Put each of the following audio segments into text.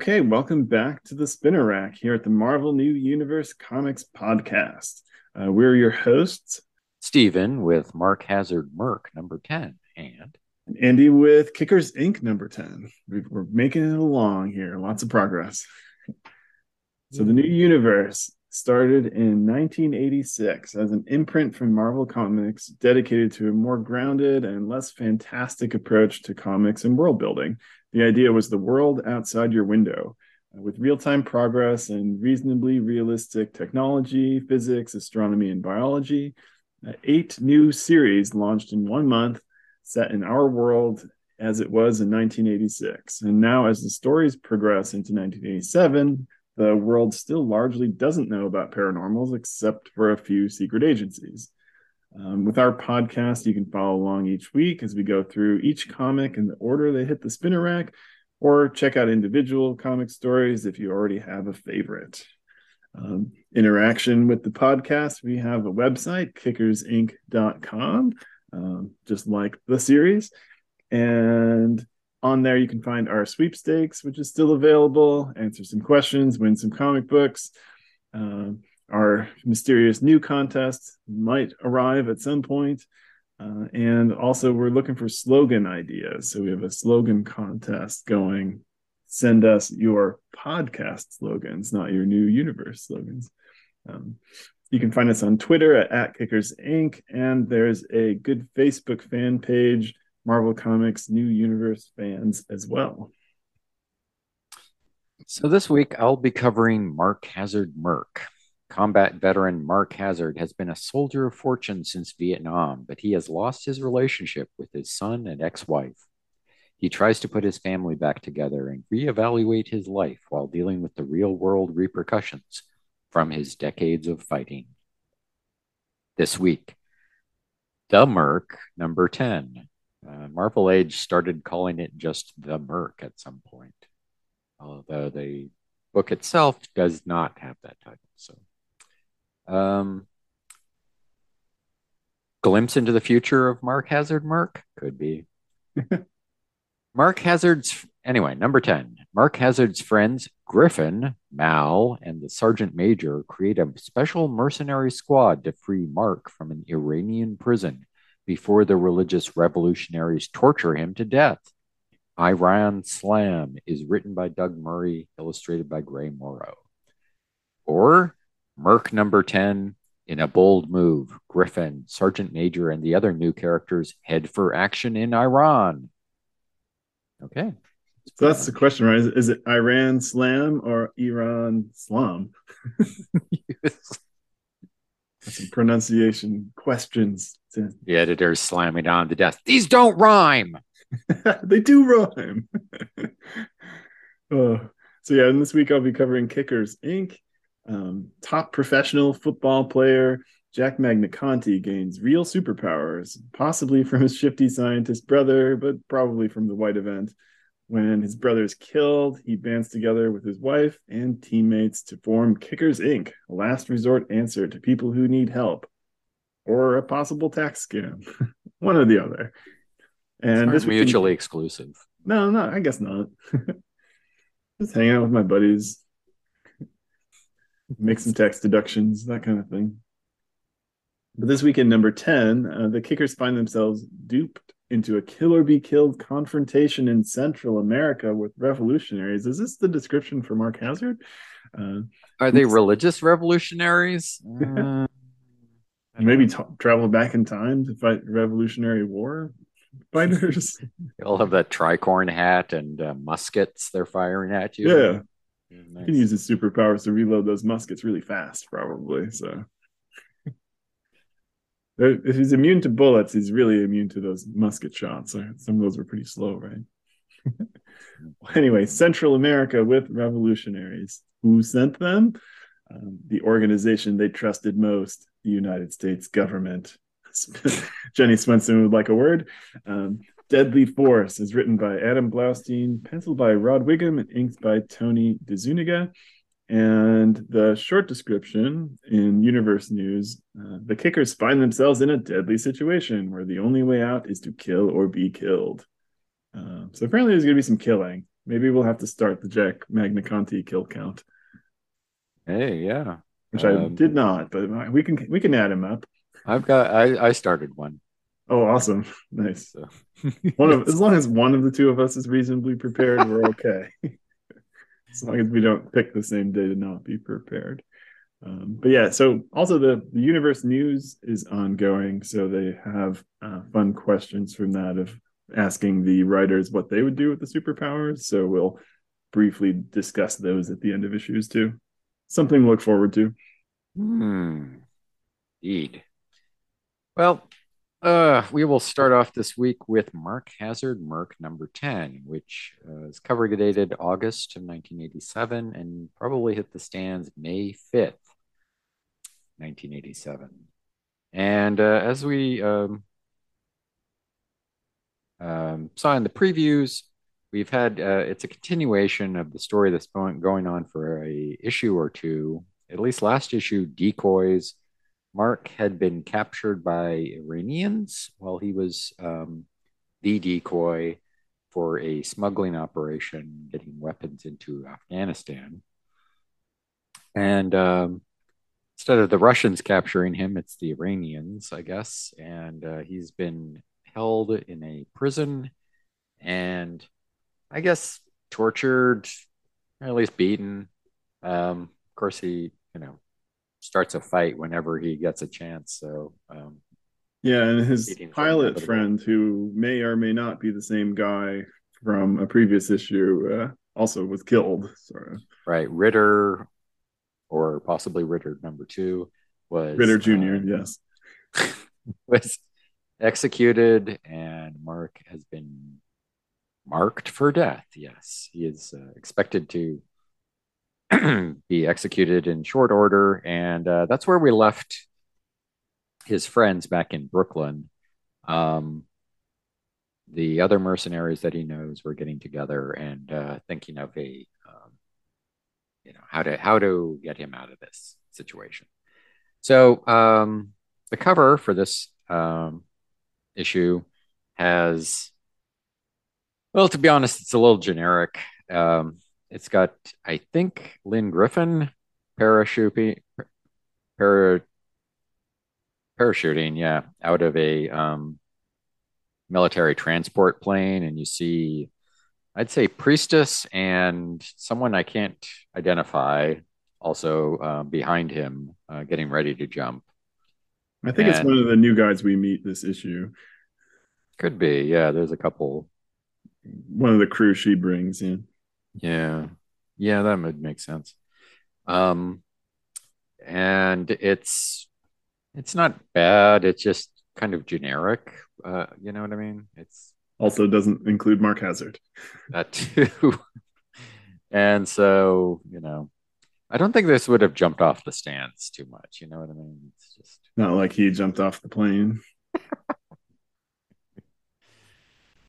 Okay, welcome back to the Spinner Rack here at the Marvel New Universe Comics Podcast. Uh, we're your hosts, Stephen with Mark Hazzard Merc number 10 and Andy with Kickers Inc. number 10. We're making it along here, lots of progress. So, the New Universe started in 1986 as an imprint from Marvel Comics dedicated to a more grounded and less fantastic approach to comics and world building. The idea was the world outside your window. Uh, with real time progress and reasonably realistic technology, physics, astronomy, and biology, uh, eight new series launched in one month, set in our world as it was in 1986. And now, as the stories progress into 1987, the world still largely doesn't know about paranormals except for a few secret agencies. Um, with our podcast, you can follow along each week as we go through each comic in the order they hit the spinner rack, or check out individual comic stories if you already have a favorite. Um, interaction with the podcast, we have a website, kickersinc.com, um, just like the series. And on there, you can find our sweepstakes, which is still available, answer some questions, win some comic books. Um, our mysterious new contest might arrive at some point. Uh, and also, we're looking for slogan ideas. So we have a slogan contest going. Send us your podcast slogans, not your new universe slogans. Um, you can find us on Twitter at, at Kickers Inc. And there's a good Facebook fan page Marvel Comics New Universe fans as well. So this week I'll be covering Mark Hazzard Merc. Combat veteran Mark Hazzard has been a soldier of fortune since Vietnam, but he has lost his relationship with his son and ex wife. He tries to put his family back together and reevaluate his life while dealing with the real world repercussions from his decades of fighting. This week, The Merc, number 10, uh, Marvel Age started calling it just the Merc at some point, although the book itself does not have that title. So, um, glimpse into the future of Mark Hazzard Mark? could be. Mark Hazzard's anyway, number 10. Mark Hazzard's friends Griffin, Mal, and the Sergeant Major create a special mercenary squad to free Mark from an Iranian prison before the religious revolutionaries torture him to death. Iran Slam is written by Doug Murray, illustrated by Gray Morrow. Or Merc number 10, in a bold move, Griffin, Sergeant Major, and the other new characters head for action in Iran. Okay. So that's the question, right? Is, is it Iran Slam or Iran Slam? yes. Some pronunciation questions. To... The editor's slamming on the desk. These don't rhyme. they do rhyme. oh. So yeah, and this week I'll be covering Kickers Inc. Um, top professional football player Jack Magnaconti gains real superpowers, possibly from his shifty scientist brother, but probably from the White Event. When his brother is killed, he bands together with his wife and teammates to form Kickers Inc., a last resort answer to people who need help or a possible tax scam, one or the other. And this mutually exclusive. No, no, I guess not. Just hanging out with my buddies, make some tax deductions, that kind of thing. But this weekend, number 10, uh, the Kickers find themselves duped into a kill or be killed confrontation in Central America with revolutionaries. Is this the description for Mark Hazzard? Uh, Are they religious revolutionaries? Uh, maybe t- travel back in time to fight Revolutionary War fighters. they all have that tricorn hat and uh, muskets they're firing at you. Yeah. Nice. You can use his superpowers to reload those muskets really fast, probably. So if he's immune to bullets, he's really immune to those musket shots. Some of those were pretty slow, right? anyway, Central America with revolutionaries. Who sent them? Um, the organization they trusted most, the United States government. Jenny Swensen would like a word. Um, Deadly Force is written by Adam Blaustein, penciled by Rod Whigham, and inked by Tony DeZuniga. And the short description in Universe News uh, the kickers find themselves in a deadly situation where the only way out is to kill or be killed. Uh, so apparently, there's going to be some killing. Maybe we'll have to start the Jack Magnaconti kill count. Hey, yeah. Which um, I did not, but we can we can add him up. I've got I, I started one. Oh, awesome. Nice. So. one of as long as one of the two of us is reasonably prepared, we're okay. as long as we don't pick the same day to not be prepared. Um, but yeah, so also the, the universe news is ongoing. So they have uh, fun questions from that of asking the writers what they would do with the superpowers. So we'll briefly discuss those at the end of issues too. Something to look forward to. Hmm. Indeed. Well, uh, we will start off this week with Mark Hazzard Merc number 10, which uh, is cover dated August of 1987 and probably hit the stands May 5th, 1987. And uh, as we um, um, saw in the previews, we've had uh, it's a continuation of the story that's going, going on for a issue or two. At least last issue, decoys Mark had been captured by Iranians while he was um, the decoy for a smuggling operation getting weapons into Afghanistan. And um, instead of the Russians capturing him, it's the Iranians, I guess. And uh, he's been held in a prison and I guess tortured, at least beaten. Um, of course, he, you know, starts a fight whenever he gets a chance. So um, yeah, and his pilot friend, who may or may not be the same guy from a previous issue, uh, also was killed. Sort of right, Ritter, or possibly Ritter number two was Ritter Junior. Uh, yes, was executed, and Mark has been marked for death. Yes, he is uh, expected to be executed in short order. And uh, that's where we left his friends back in Brooklyn. Um, the other mercenaries that he knows were getting together and uh, thinking of a, um, you know, how to how to get him out of this situation. So um, the cover for this um, issue has, well, to be honest, it's a little generic. Um, it's got, I think, Lynn Griffin parachuting, para, parachuting, yeah, out of a um, military transport plane, and you see, I'd say, priestess and someone I can't identify also uh, behind him, uh, getting ready to jump. I think and it's one of the new guys we meet this issue. Could be, yeah. There's a couple. One of the crew she brings in. Yeah. Yeah, that would make sense. Um and it's it's not bad, it's just kind of generic. Uh, you know what I mean? It's also doesn't include Mark Hazzard. That too. and so, you know, I don't think this would have jumped off the stands too much. You know what I mean? It's just not like he jumped off the plane.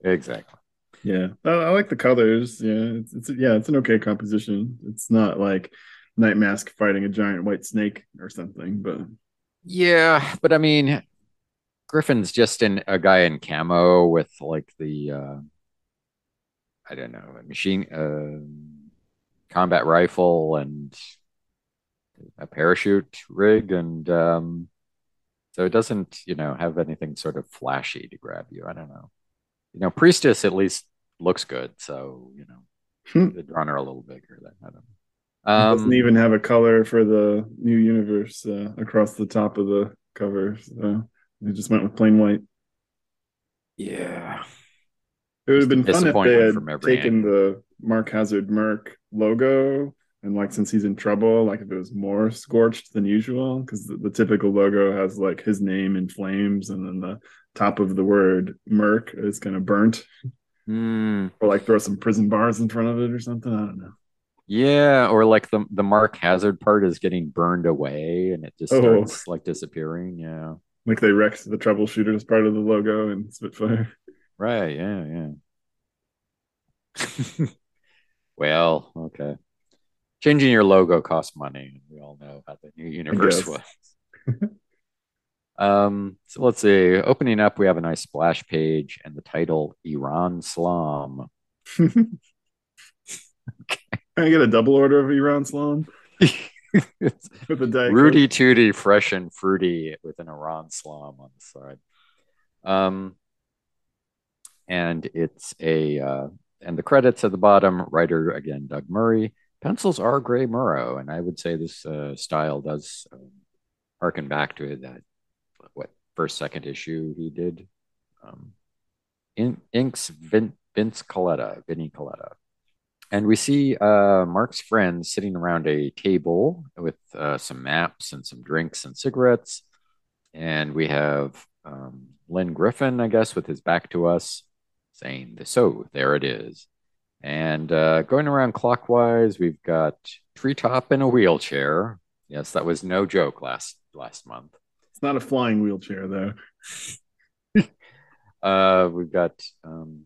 exactly. Yeah, I, like the colors. Yeah, it's, it's yeah, it's an okay composition. It's not like Nightmask fighting a giant white snake or something, but yeah, but I mean, Griffin's just in a guy in camo with like the uh I don't know, a machine uh combat rifle and a parachute rig and um so it doesn't, you know, have anything sort of flashy to grab you. I don't know. You know, Priestess at least looks good. So you know, hmm. are a little bigger. Than I don't. Um, doesn't even have a color for the new universe uh, across the top of the cover. So they just went with plain white. Yeah, it would have been fun if they had taken angle. the Mark Hazzard Merc logo and like since he's in trouble, like if it was more scorched than usual, because the, the, typical logo has like his name in flames and then the top of the word Merc is kind of burnt. Mm. Or like throw some prison bars in front of it or something. I don't know. Yeah, or like the the Mark Hazzard part is getting burned away and it just oh. starts like disappearing. Yeah. Like they wrecked the troubleshooter as part of the logo and Spitfire. Right, yeah, yeah. well, okay. Changing your logo costs money. We all know how the new universe was. Um, so let's see. Opening up, we have a nice splash page and the title Iran Slom. Can I get a double order of Iran Slalom with a Diet Rudy Coke? Tooty, fresh and fruity with an Iran Slalom on the side. Um, and it's a uh, and the credits at the bottom. Writer again, Doug Murray. Pencils are Gray Morrow, and I would say this uh, style does um, harken back to that first second issue he did. Um, in, inks Vin, Vince Colletta, Vinny Colletta. And we see uh, Mark's friends sitting around a table with uh, some maps and some drinks and cigarettes. And we have um, Lynn Griffin, I guess, with his back to us, saying, So there it is. And uh, going around clockwise, we've got Treetop in a wheelchair. Yes, that was no joke last last month. It's not a flying wheelchair though. Uh, we've got um,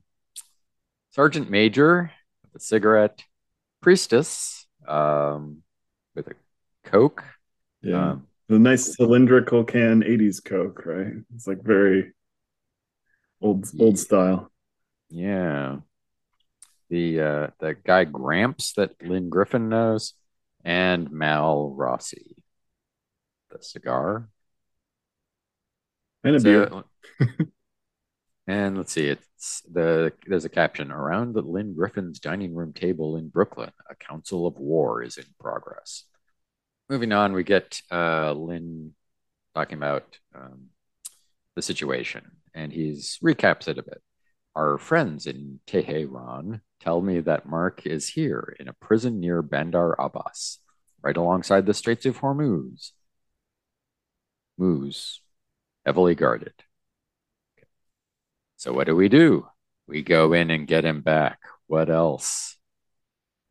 Sergeant Major with a cigarette, Priestess um, with a Coke. Yeah. Um, the nice cylindrical can 80s Coke, right? It's like very old old style. yeah. The uh, the guy Gramps that Lynn Griffin knows, and Mal Rossi, the cigar. And a beer. And let's see, it's the there's a caption around the Lynn Griffin's dining room table in Brooklyn. A council of war is in progress. Moving on, we get uh, Lynn talking about um, the situation, and he's recaps it a bit. Our friends in Tehran tell me that Mark is here in a prison near Bandar Abbas, right alongside the Straits of Hormuz. Muz, heavily guarded. So what do we do? We go in and get him back. What else?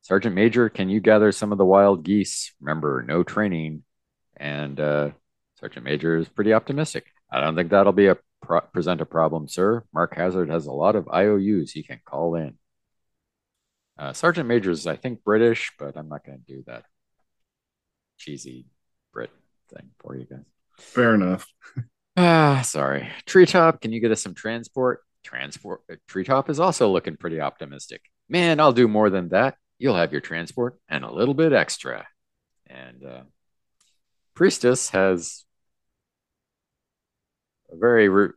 Sergeant Major, can you gather some of the wild geese? Remember, no training. And uh, Sergeant Major is pretty optimistic. I don't think that'll be a pro- present a problem, sir. Mark Hazard has a lot of IOUs he can call in. Uh, Sergeant Major is, I think, British, but I'm not going to do that cheesy Brit thing for you guys. Fair enough. Ah, sorry. Treetop, can you get us some transport? Transport. uh, Treetop is also looking pretty optimistic. Man, I'll do more than that. You'll have your transport and a little bit extra. And uh, Priestess has a very ru-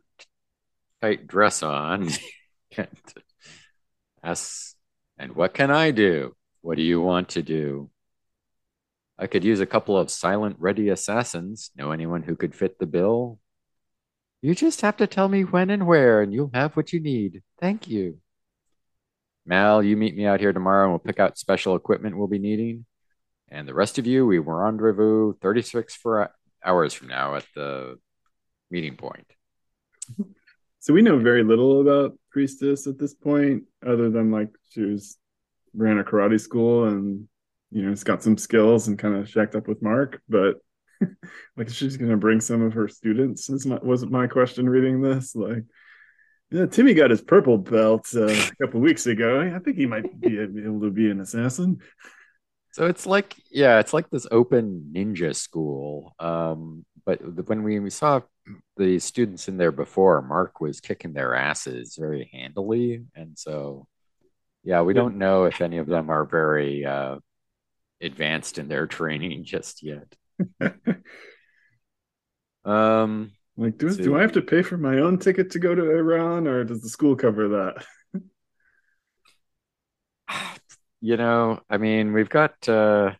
tight dress on. and asks, and what can I do? What do you want to do? I could use a couple of silent ready assassins. Know anyone who could fit the bill? You just have to tell me when and where, and you'll have what you need. Thank you. Mal, you meet me out here tomorrow and we'll pick out special equipment we'll be needing. And the rest of you, we will rendezvous 36 for uh, hours from now at the meeting point. So we know very little about Priestess at this point, other than like she was ran a karate school and you know, it's got some skills and kind of shacked up with Mark, but like she's gonna bring some of her students is my wasn't my question reading this. Like yeah, Timmy got his purple belt uh, a couple weeks ago. I think he might be able to be an assassin. So it's like, yeah, it's like this open ninja school. Um, but when we, we saw the students in there before, Mark was kicking their asses very handily. And so, yeah, we Yeah. don't know if any of them are very uh, advanced in their training just yet. Um, Like, do, do. I have to pay for my own ticket to go to Iran, or does the school cover that? you know, I mean, we've got uh,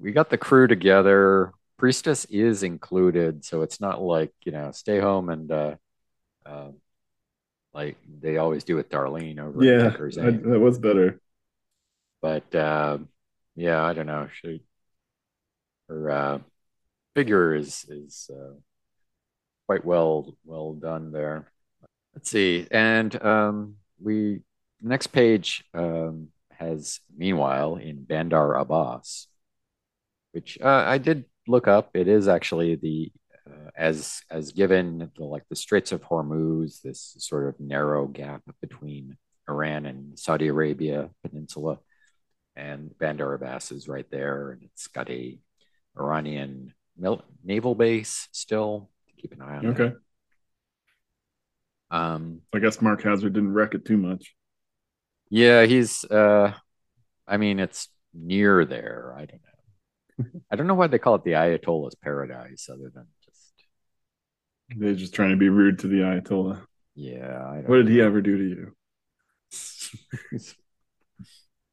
we got the crew together. Priestess is included, so it's not like you know, stay home and uh, uh, like they always do with Darlene over Yeah, Aim. that was better. But uh, yeah, I don't know. She her uh, figure is is uh, quite well well done there. Let's see, and um, we next page um, has meanwhile in Bandar Abbas, which uh, I did look up. It is actually the uh, as as given the like the Straits of Hormuz, this sort of narrow gap between Iran and Saudi Arabia Peninsula, and Bandar Abbas is right there, and it's got a Iranian mil- naval base still. To keep an eye on Okay, that. Um, I guess Mark Hazzard didn't wreck it too much. yeah, he's. Uh, I mean, it's near there. I don't know. I don't know why they call it the Ayatollah's paradise, other than just They're just trying to be rude to the Ayatollah. yeah. What did he ever do to you?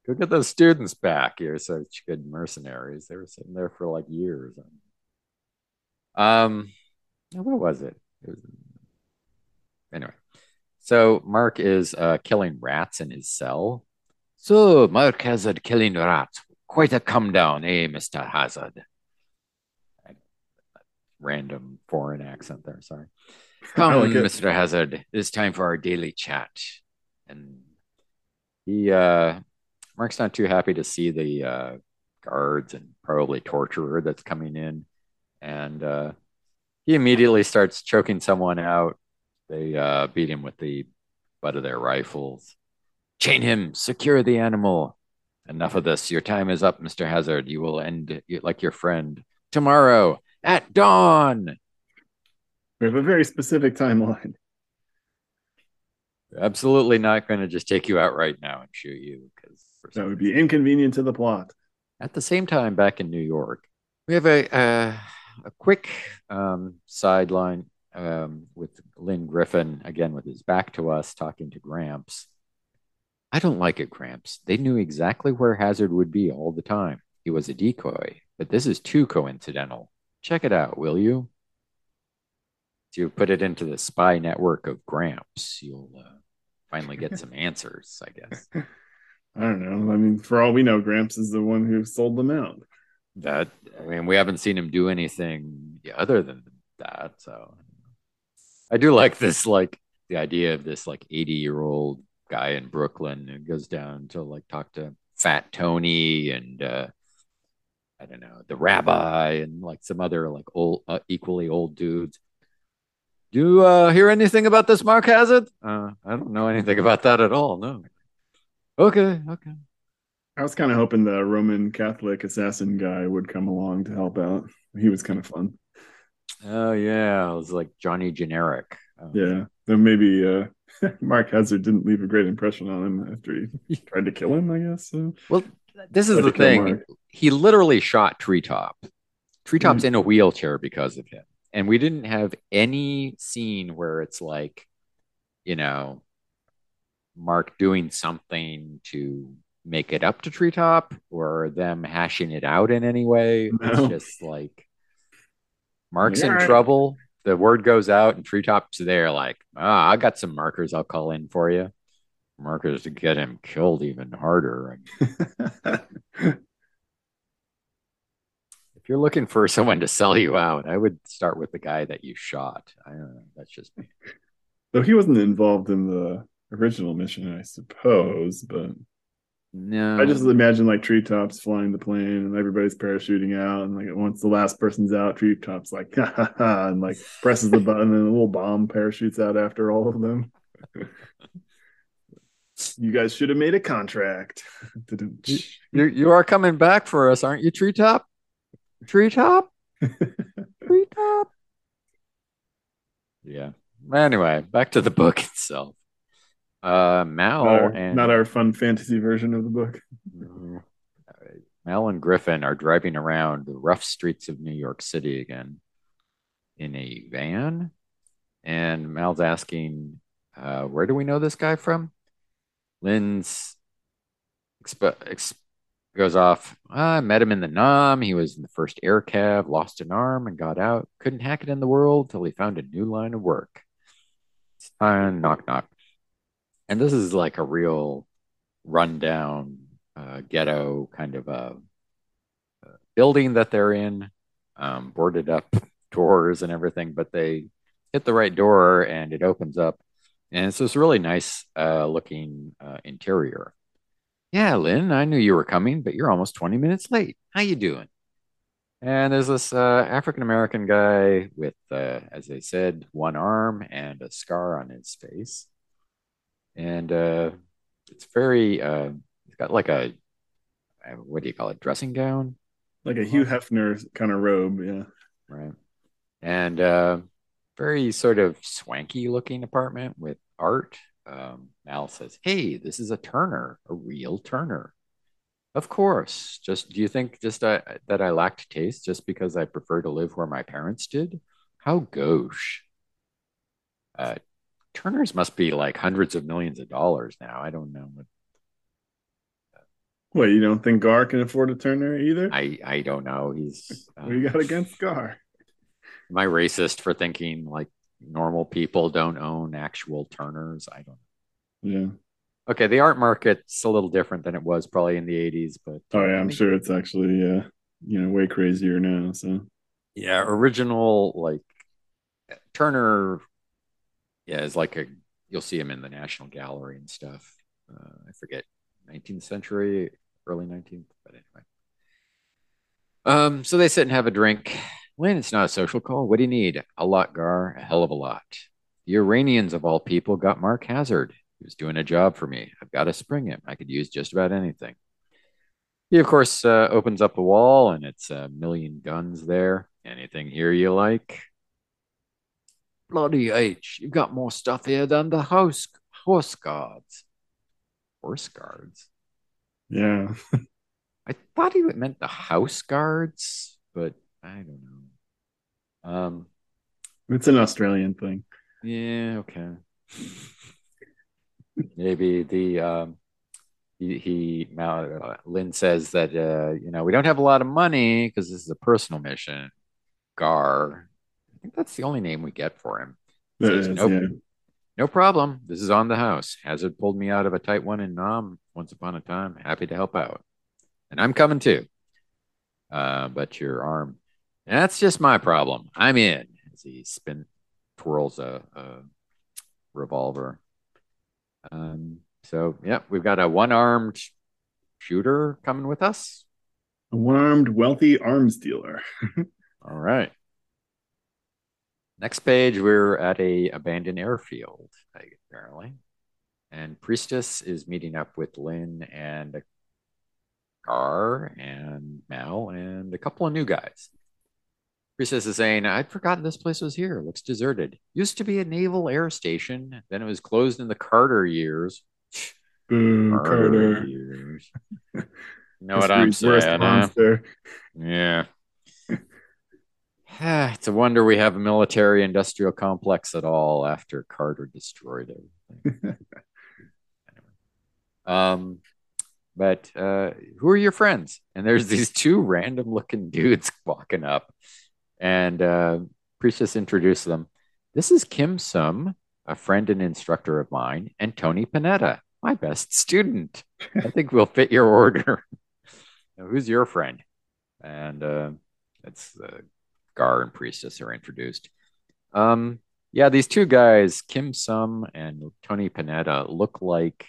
Go get those students back. You're such good mercenaries. They were sitting there for like years. Um, what was it? it was... Anyway, so Mark is uh, killing rats in his cell. So Mark Hazzard killing rats. Quite a come down, eh, Mister Hazzard? Random foreign accent there. Sorry. Come, like. Mister Hazzard. It's time for our daily chat. And he, uh, Mark's not too happy to see the uh, guards and probably torturer that's coming in, and uh, he immediately starts choking someone out. They uh, beat him with the butt of their rifles. Chain him, secure the animal. Enough of this. Your time is up, Mr. Hazzard. You will end like your friend tomorrow at dawn. We have a very specific timeline. Absolutely not going to just take you out right now and shoot you because That would be inconvenient to the plot. At the same time, back in New York, we have a uh, a quick um, sideline um, with Lynn Griffin again with his back to us, talking to Gramps. I don't like it, Gramps. They knew exactly where Hazzard would be all the time. He was a decoy, but this is too coincidental. Check it out, will you? If you put it into the spy network of Gramps, you'll uh, finally get some answers, I guess. I don't know. I mean, for all we know, Gramps is the one who sold them out. That I mean, we haven't seen him do anything other than that. So I do like this, like the idea of this like 80 year old guy in Brooklyn who goes down to like talk to Fat Tony and uh I don't know, the rabbi and like some other like old uh, equally old dudes. Do you uh, hear anything about this Mark Hazzard? Uh, I don't know anything about that at all. No. Okay, okay. I was kind of hoping the Roman Catholic assassin guy would come along to help out. He was kind of fun. Oh yeah, it was like Johnny Generic. Um, Yeah. Then maybe uh, Mark Hazzard didn't leave a great impression on him after he tried to kill him, I guess. So. Well, this is the thing. Mark. He literally shot Treetop. Treetop's Mhm. in a wheelchair because of him. And we didn't have any scene where it's like, you know, Mark doing something to make it up to Treetop or them hashing it out in any way. No. It's just like Mark's in right. trouble. The word goes out and Treetop's there, like, ah, I got some markers I'll call in for you. Markers to get him killed even harder. If you're looking for someone to sell you out, I would start with the guy that you shot. I don't know. That's just me. Though he wasn't involved in the original mission, I suppose. But No, I just imagine like treetops flying the plane and everybody's parachuting out, and like once the last person's out, treetops like ha ha ha, and like presses the button, and a little bomb parachutes out after all of them. you guys should have made a contract. you you are coming back for us, aren't you, Treetop? Treetop, Treetop. Yeah. Anyway, back to the book itself. Uh, Mal Our- and not our fun fantasy version of the book. Mhm. Mal and Griffin are driving around the rough streets of New York City again in a van. And Mal's asking, uh, where do we know this guy from? Lynn's exp- ex- goes off. "Ah, I met him in the Nam. He was in the first Air Cav, lost an arm and got out. Couldn't hack it in the world till he found a new line of work. It's time, knock, knock. And this is like a real rundown uh, ghetto kind of a, uh building that they're in, um, boarded up doors and everything, but they hit the right door and it opens up. And it's this really nice uh, looking uh, interior. Yeah, Lynn, I knew you were coming, but you're almost 20 minutes late. How you doing? And there's this uh, African American guy with, uh, as they said, one arm and a scar on his face. And uh, it's very, uh, he's got like a, what do you call it, dressing gown? Like a Hugh Hefner kind of robe, yeah. right? And uh, very sort of swanky looking apartment with art. Um, Mal says, "Hey, this is a Turner, a real Turner." Of course. Just do you think just uh, that I lacked taste just because I prefer to live where my parents did? How gauche. Uh, Turners must be like hundreds of millions of dollars now. I don't know what. What you don't think Gar can afford a Turner either? I I don't know. He's. what do you got against Gar? Am I racist for thinking like normal people don't own actual Turners? I don't. Yeah. Okay, the art market's a little different than it was probably in the '80s, but Oh yeah, I'm sure it's actually uh, you know way crazier now. So yeah, original like Turner, yeah, is like a you'll see him in the National Gallery and stuff. Uh, I forget 19th century, early 19th, but anyway. Um, so they sit and have a drink. Lynn, it's not a social call. What do you need? A lot, Gar, a hell of a lot. The Iranians, of all people, got Mark Hazzard. He was doing a job for me. I've got to spring him. I could use just about anything. He, of course, uh, opens up the wall, and it's a million guns there. Anything here you like? Bloody H, you've got more stuff here than the house horse guards. Horse guards? yeah, I thought he meant the house guards, but I don't know. Um, it's an Australian thing. yeah, okay. Maybe the um, he, he uh, Lynn says that uh, you know we don't have a lot of money because this is a personal mission. Gar, think that's the only name we get for him. That Says, is, nope, yeah. no problem. This is on the house. Hazzard pulled me out of a tight one in Nam once upon a time. Happy to help out, and I'm coming too. Uh, but your arm, that's just my problem. I'm in. As he spin twirls a, a revolver. Um, so yeah, we've got a one-armed shooter coming with us. A one-armed wealthy arms dealer. All right. Next page, we're at a abandoned airfield, apparently, and Priestess is meeting up with Lynn and Gar and Mal and a couple of new guys. Priestess is saying, I'd forgotten this place was here. Looks deserted. Used to be a naval air station. Then it was closed in the Carter years. Boo, Carter. years. You know what I'm saying? huh? Yeah. it's a wonder we have a military industrial complex at all after Carter destroyed everything. anyway. Um, but uh, who are your friends? And there's these two random looking dudes walking up, and uh, Priestess introduced them. This is Kim Sum, a friend and instructor of mine, and Tony Panetta, my best student. I think we'll fit your order. Now, who's your friend? And uh, it's uh, Gar and Priestess are introduced. Um, yeah, these two guys, Kim Sum and Tony Panetta, look like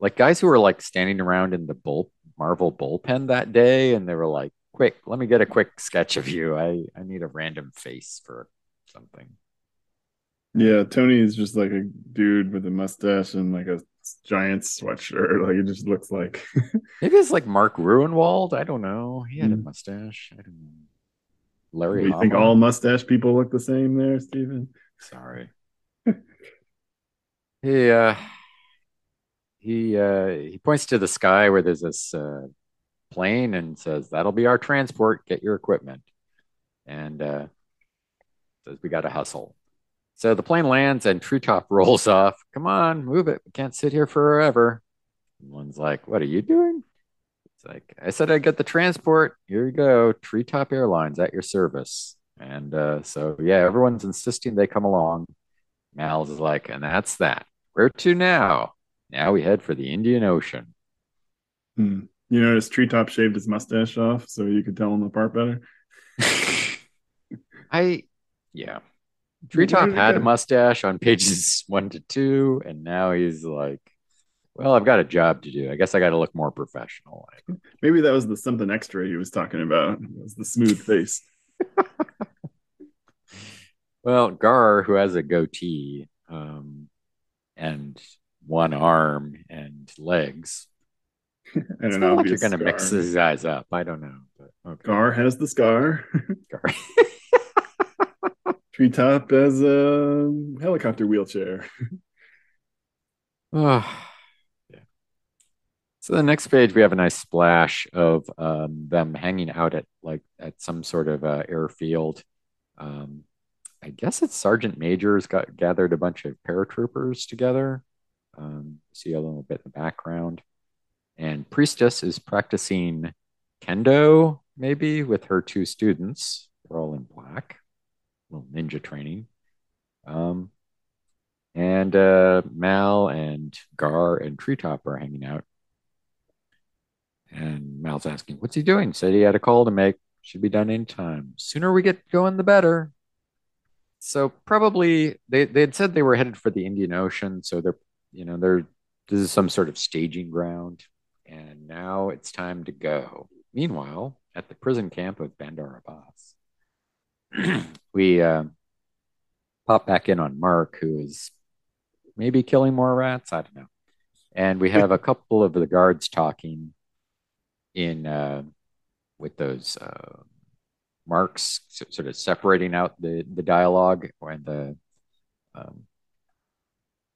like guys who were like standing around in the bull Marvel bullpen that day, and they were like, "Quick, let me get a quick sketch of you. I I need a random face for something." Yeah, Tony is just like a dude with a mustache and like a giant sweatshirt. Like it just looks like Maybe it's like Mark Gruenwald. I don't know. He had a Hmm. mustache. I don't know. Larry. you think all mustache people look the same there, Stephen? Sorry. he uh he uh he points to the sky where there's this uh plane and says, That'll be our transport, get your equipment. And uh says we gotta hustle. So the plane lands and Treetop rolls off. Come on, move it. We can't sit here forever. And one's like, What are you doing? It's like, I said I'd get the transport. Here you go. Treetop Airlines at your service. And uh, so, yeah, everyone's insisting they come along. Mal's is like, and that's that. Where to now? Now we head for the Indian Ocean. Hmm. You notice Treetop shaved his mustache off so you could tell him apart better. I, yeah. Treetop had a mustache on pages one to two, and now he's like, well, I've got a job to do. I guess I got to look more professional. Maybe that was the something extra he was talking about. It was the smooth face. Well, Gar, who has a goatee um, and one arm and legs, And it's an not like you're going to mix these guys up. I don't know, but okay. Gar has the scar. Gar. Treetop has a helicopter wheelchair. Oh, yeah. So the next page, we have a nice splash of um, them hanging out at like at some sort of uh, airfield. Um, I guess it's Sergeant Major's got gathered a bunch of paratroopers together. Um, see a little bit in the background, and Priestess is practicing kendo, maybe with her two students. They're all in black, little ninja training. Um, and uh, Mal and Gar and Treetop are hanging out. And Mal's asking, What's he doing? Said he had a call to make. Should be done in time. Sooner we get going, the better. So probably they they had said they were headed for the Indian Ocean. So they're you know they're this is some sort of staging ground, and now it's time to go. Meanwhile, at the prison camp of Bandar Abbas, we uh, pop back in on Mark, who is maybe killing more rats. I don't know. And we have a couple of the guards talking in uh, with those uh, marks, sort of separating out the the dialogue and the um,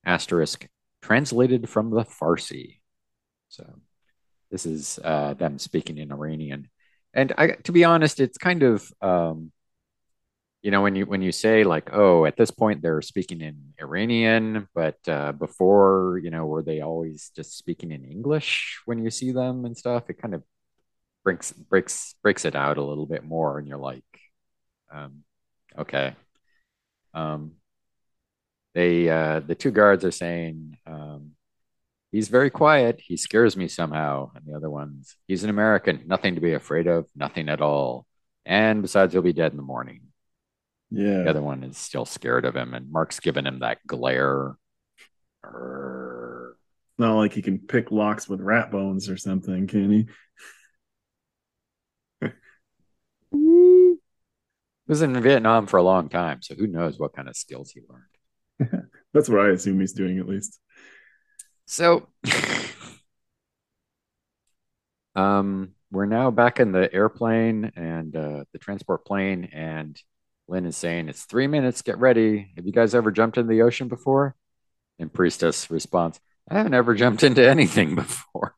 asterisk translated from the Farsi. So this is uh, them speaking in Iranian, and I, to be honest, it's kind of um, you know when you when you say like oh at this point they're speaking in iranian but uh, before you know were they always just speaking in english when you see them and stuff? It kind of breaks breaks breaks it out a little bit more and you're like um, okay. Um, they uh, the two guards are saying um, he's very quiet. He scares me somehow. And the other ones he's an american. Nothing to be afraid of. Nothing at all. And besides he'll be dead in the morning yeah. The other one is still scared of him, and Mark's giving him that glare. It's not like he can pick locks with rat bones or something, can he? he was in Vietnam for a long time, so who knows what kind of skills he learned. That's what I assume he's doing, at least. So, um, we're now back in the airplane and uh, the transport plane, and Lynn is saying, It's three minutes, get ready. Have you guys ever jumped in the ocean before? And Priestess responds, I haven't ever jumped into anything before.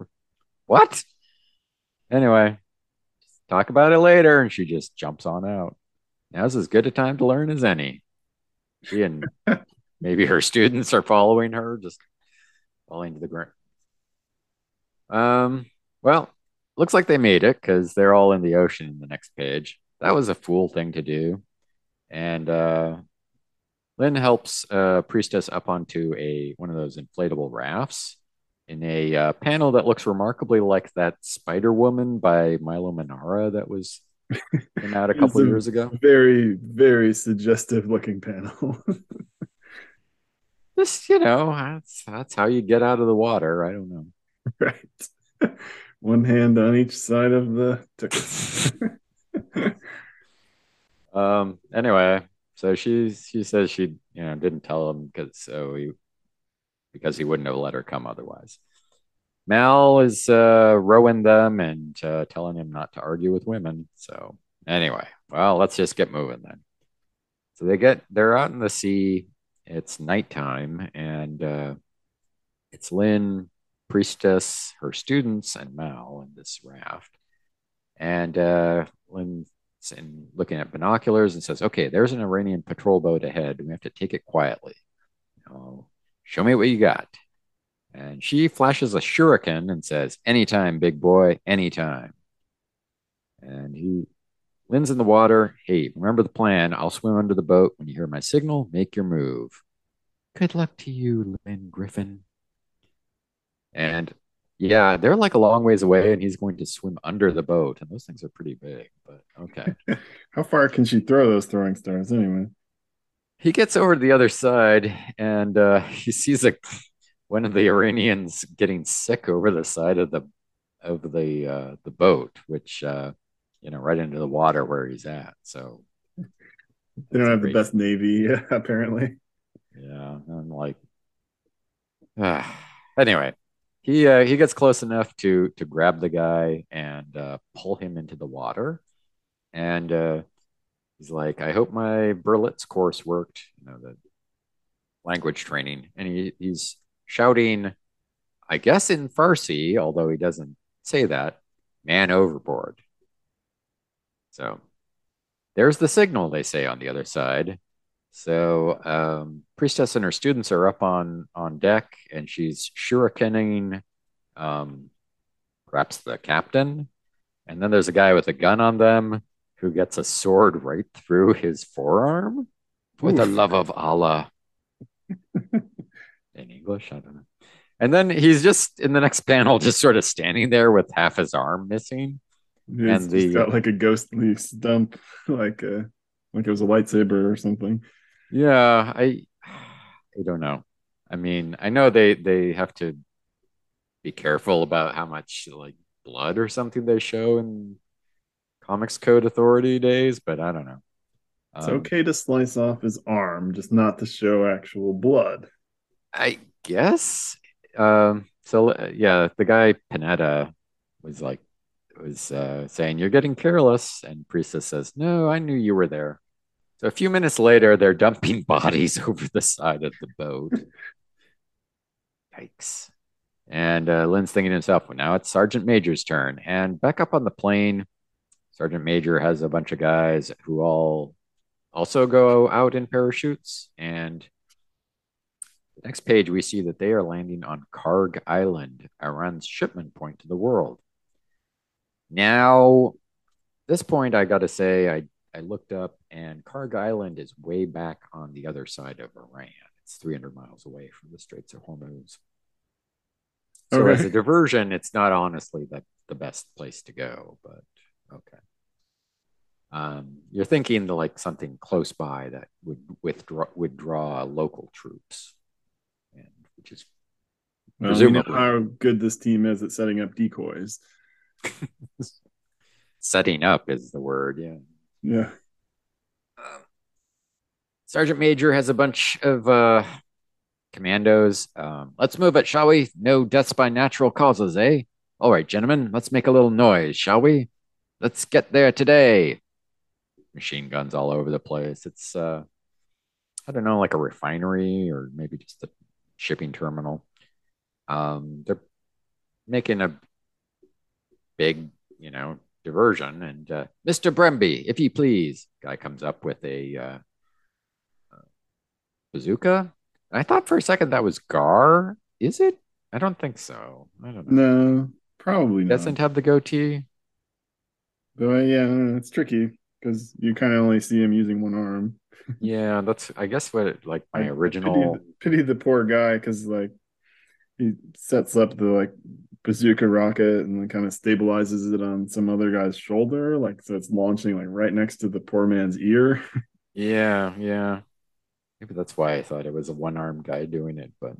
what? Anyway, talk about it later. And she just jumps on out. Now's as good a time to learn as any. She and maybe her students are following her, just falling to the ground. Um, well, looks like they made it because they're all in the ocean in the next page. That was a fool thing to do and uh, Lynn helps uh, Priestess up onto a one of those inflatable rafts in a uh, panel that looks remarkably like that Spider Woman by Milo Manara that was came out a couple a years ago. Very, very suggestive looking panel. Just you know, that's that's how you get out of the water. I don't know. Right. One hand on each side of the ticket. Um. Anyway, so she she says she you know didn't tell him because so he because he wouldn't have let her come otherwise. Mal is uh, rowing them and uh, telling him not to argue with women. So anyway, well, let's just get moving then. So they get they're out in the sea. It's nighttime, and uh, it's Lynn, priestess, her students, and Mal in this raft. And uh, Lynn and looking at binoculars and says, okay, there's an Iranian patrol boat ahead. We have to take it quietly. Oh, show me what you got. And she flashes a shuriken and says, anytime, big boy, anytime. And he Lynn's in the water. Hey, remember the plan. I'll swim under the boat. When you hear my signal, make your move. Good luck to you, Lynn Griffin. And yeah, they're like a long ways away, and he's going to swim under the boat, and those things are pretty big. But okay, how far can she throw those throwing stars anyway? He gets over to the other side, and uh, he sees a one of the Iranians getting sick over the side of the of the uh, the boat, which uh, you know, right into the water where he's at. So they don't have the best navy, apparently. Yeah, I'm like, anyway he uh, he gets close enough to to grab the guy and uh, pull him into the water, and uh, he's like, "I hope my Berlitz course worked." You know the language training, and he, he's shouting, I guess in Farsi, although he doesn't say that, man overboard. So there's the signal, they say on the other side. So um, Priestess and her students are up on on deck, and she's shurikening um, perhaps the captain. And then there's a guy with a gun on them who gets a sword right through his forearm. For the love of Allah. in English, I don't know. And then he's just in the next panel, just sort of standing there with half his arm missing. He's And the- got like a ghostly stump, like a like it was a lightsaber or something. Yeah, I I don't know. I mean, I know they they have to be careful about how much like blood or something they show in Comics Code Authority days, but I don't know. It's Um, okay to slice off his arm, just not to show actual blood. I guess. Um, so uh, yeah, the guy Panetta was like was uh, saying you're getting careless, and Priestess says, "No, I knew you were there." So a few minutes later, they're dumping bodies over the side of the boat. Yikes! And uh, Lynn's thinking to himself, well, now it's Sergeant Major's turn, and back up on the plane, Sergeant Major has a bunch of guys who all also go out in parachutes, and the next page, we see that they are landing on Karg Island, Iran's shipment point to the world. Now, this point, I got to say, I, I looked up, and Karg Island is way back on the other side of Iran. It's 300 miles away from the Straits of Hormuz. So, Okay. as a diversion, it's not honestly the, the best place to go, but okay. Um, you're thinking the, like something close by that would withdraw would draw local troops, and which is Well, we know Presumably. how good this team is at setting up decoys. setting up is the word. Yeah. Yeah. Sergeant Major has a bunch of uh, commandos. Um, let's move it, shall we? No deaths by natural causes, eh? All right, gentlemen, let's make a little noise, shall we? Let's get there today. Machine guns all over the place. It's, uh, I don't know, like a refinery or maybe just a shipping terminal. Um, they're making a big, you know, diversion. And uh, Mr. Bremby, if you please, guy comes up with a uh, bazooka. And I thought for a second that was Gar. Is it? I don't think so. I don't know. No, probably not. doesn't have the goatee. But yeah, it's tricky because you kind of only see him using one arm. Yeah, that's I guess what it, like my I- I original. pity, pity the poor guy because like he sets up the like bazooka rocket and then kind of stabilizes it on some other guy's shoulder, like so it's launching like right next to the poor man's ear. Yeah, yeah. Maybe that's why I thought it was a one-armed guy doing it, but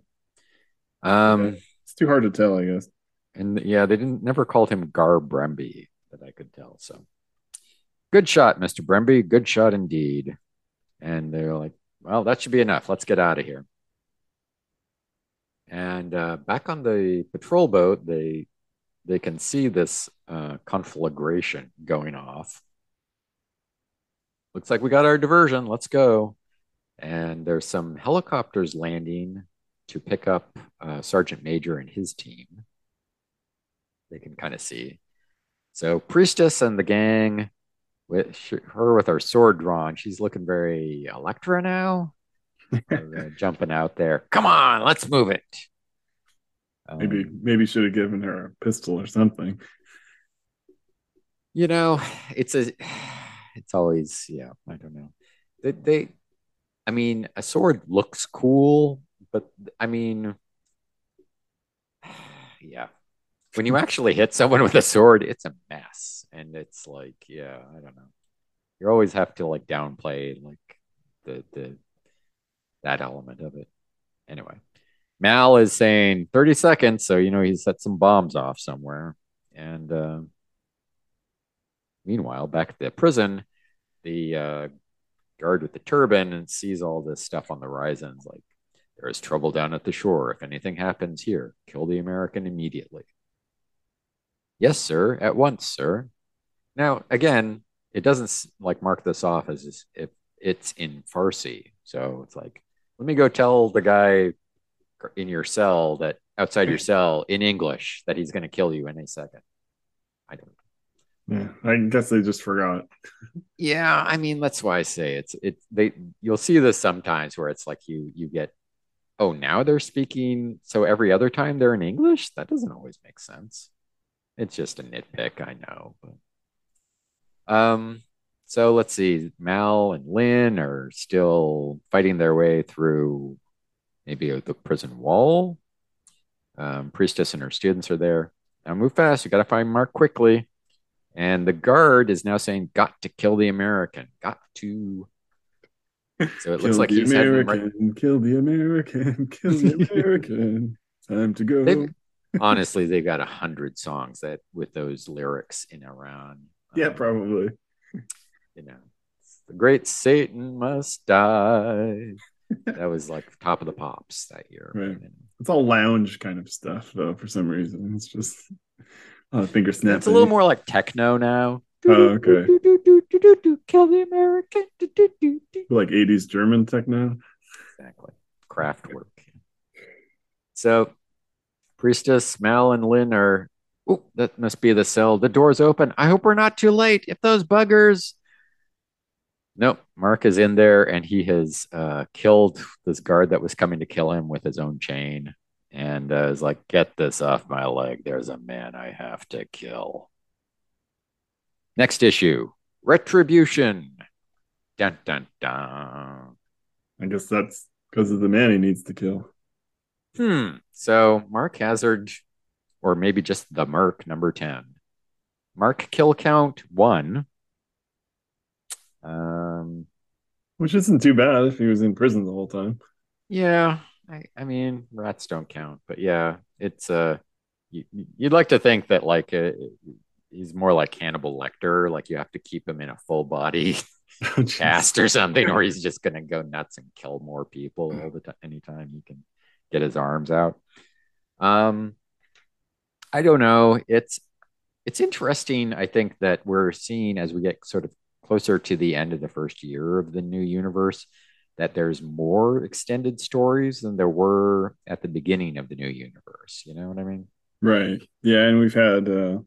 um, Yeah. It's too hard to tell, I guess. and yeah, they didn't never called him Gar Bremby that I could tell. So good shot, Mr. Bremby. Good shot indeed. And they're like, well, that should be enough. Let's get out of here. And uh, back on the patrol boat, they they can see this uh, conflagration going off. Looks like we got our diversion. Let's go. And there's some helicopters landing to pick up uh, Sergeant Major and his team. They can kind of see. So Priestess and the gang, with her with her sword drawn, she's looking very Elektra now. Uh, jumping out there. Come on, let's move it. Maybe Um, maybe should have given her a pistol or something. you know, it's a, it's always yeah. I don't know. They, they, I mean, a sword looks cool, but I mean, yeah, when you actually hit someone with a sword, it's a mess, and it's like, yeah, I don't know. You always have to like downplay like the the that element of it. Anyway, Mal is saying 30 seconds, so you know he set some bombs off somewhere, and. Uh, Meanwhile, back at the prison, the uh, guard with the turban and sees all this stuff on the horizon. Is like, there is trouble down at the shore. If anything happens here, kill the American immediately. Yes, sir. At once, sir. Now, again, it doesn't like mark this off as if it's in Farsi. So it's like, let me go tell the guy in your cell that outside your cell in English that he's going to kill you in a second. I don't Yeah, I guess they just forgot. Yeah, I mean that's why I say it's it they you'll see this sometimes where it's like you you get oh now they're speaking so every other time they're in English? That doesn't always make sense. It's just a nitpick, I know, but um so let's see. Mal and Lynn are still fighting their way through maybe the prison wall. Um, Priestess and her students are there. Now move fast. You got to find Mark quickly. And the guard is now saying, "Got to kill the American. Got to." So it looks like the he's having American, kill the American, kill the American. Time to go. They've- honestly, they've got a hundred songs that with those lyrics in around. yeah, Um, probably. You know, the great Satan must die. that was like top of the pops that year. Right. It's all lounge kind of stuff, though. For some reason, it's just uh, finger snapping. It's a little more like techno now. Oh, okay. Kill the American. like '80s German techno. Exactly. Kraftwerk. So, Priestess, Mal, and Lynn are. Oh, that must be the cell. The door's open. I hope we're not too late. If those buggers. Nope. Mark is in there and he has uh, killed this guard that was coming to kill him with his own chain and uh, is like, get this off my leg. There's a man I have to kill. Next issue Retribution. Dun, dun, dun. I guess that's because of the man he needs to kill. Hmm. So Mark Hazzard, or maybe just the Merc number 10. Mark kill count one. Um, Which isn't too bad if he was in prison the whole time. yeah, I, I mean, rats don't count, but yeah, it's uh, you, you'd like to think that like uh, he's more like Hannibal Lecter, like you have to keep him in a full body Oh, cast or something, or he's just gonna go nuts and kill more people all the time anytime he can get his arms out. Um, I don't know. It's it's interesting. I think that we're seeing as we get sort of closer to the end of the first year of the new universe that there's more extended stories than there were at the beginning of the new universe. You know what I mean? Right. Yeah, and we've had uh,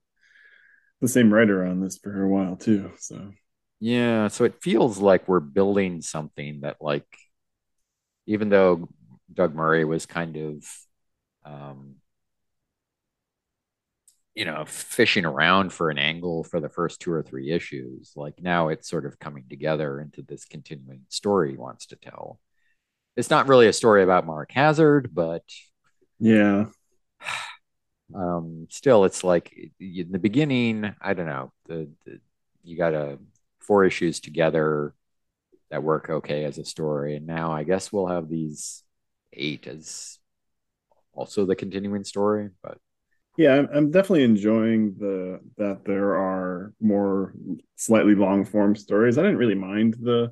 the same writer on this for a while too. So Yeah, so it feels like we're building something that like even though Doug Murray was kind of um you know fishing around for an angle for the first two or three issues, like now it's sort of coming together into this continuing story he wants to tell. It's not really a story about Mark Hazzard, but yeah, um still it's like in the beginning i don't know the, the you got a four issues together that work okay as a story and now i guess we'll have these eight as also the continuing story but yeah, I'm, I'm definitely enjoying the that there are more slightly long form stories. I didn't really mind the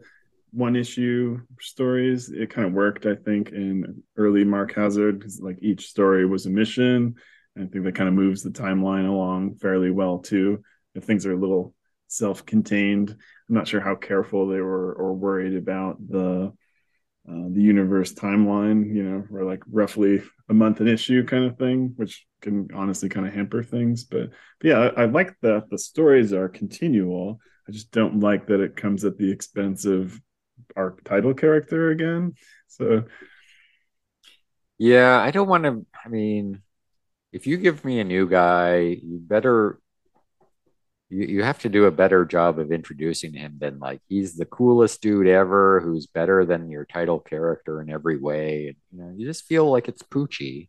one issue stories. It kind of worked, I think, in early Mark Hazzard because like each story was a mission. And I think that kind of moves the timeline along fairly well too. If things are a little self-contained, I'm not sure how careful they were or worried about the uh, the universe timeline. You know, or like roughly a month an issue kind of thing, which can honestly kind of hamper things. But, but yeah, I, I like that the stories are continual. I just don't like that it comes at the expense of our title character again. So yeah i don't want to i mean if you give me a new guy you better you, you have to do a better job of introducing him than like he's the coolest dude ever who's better than your title character in every way you know you just feel like it's poochie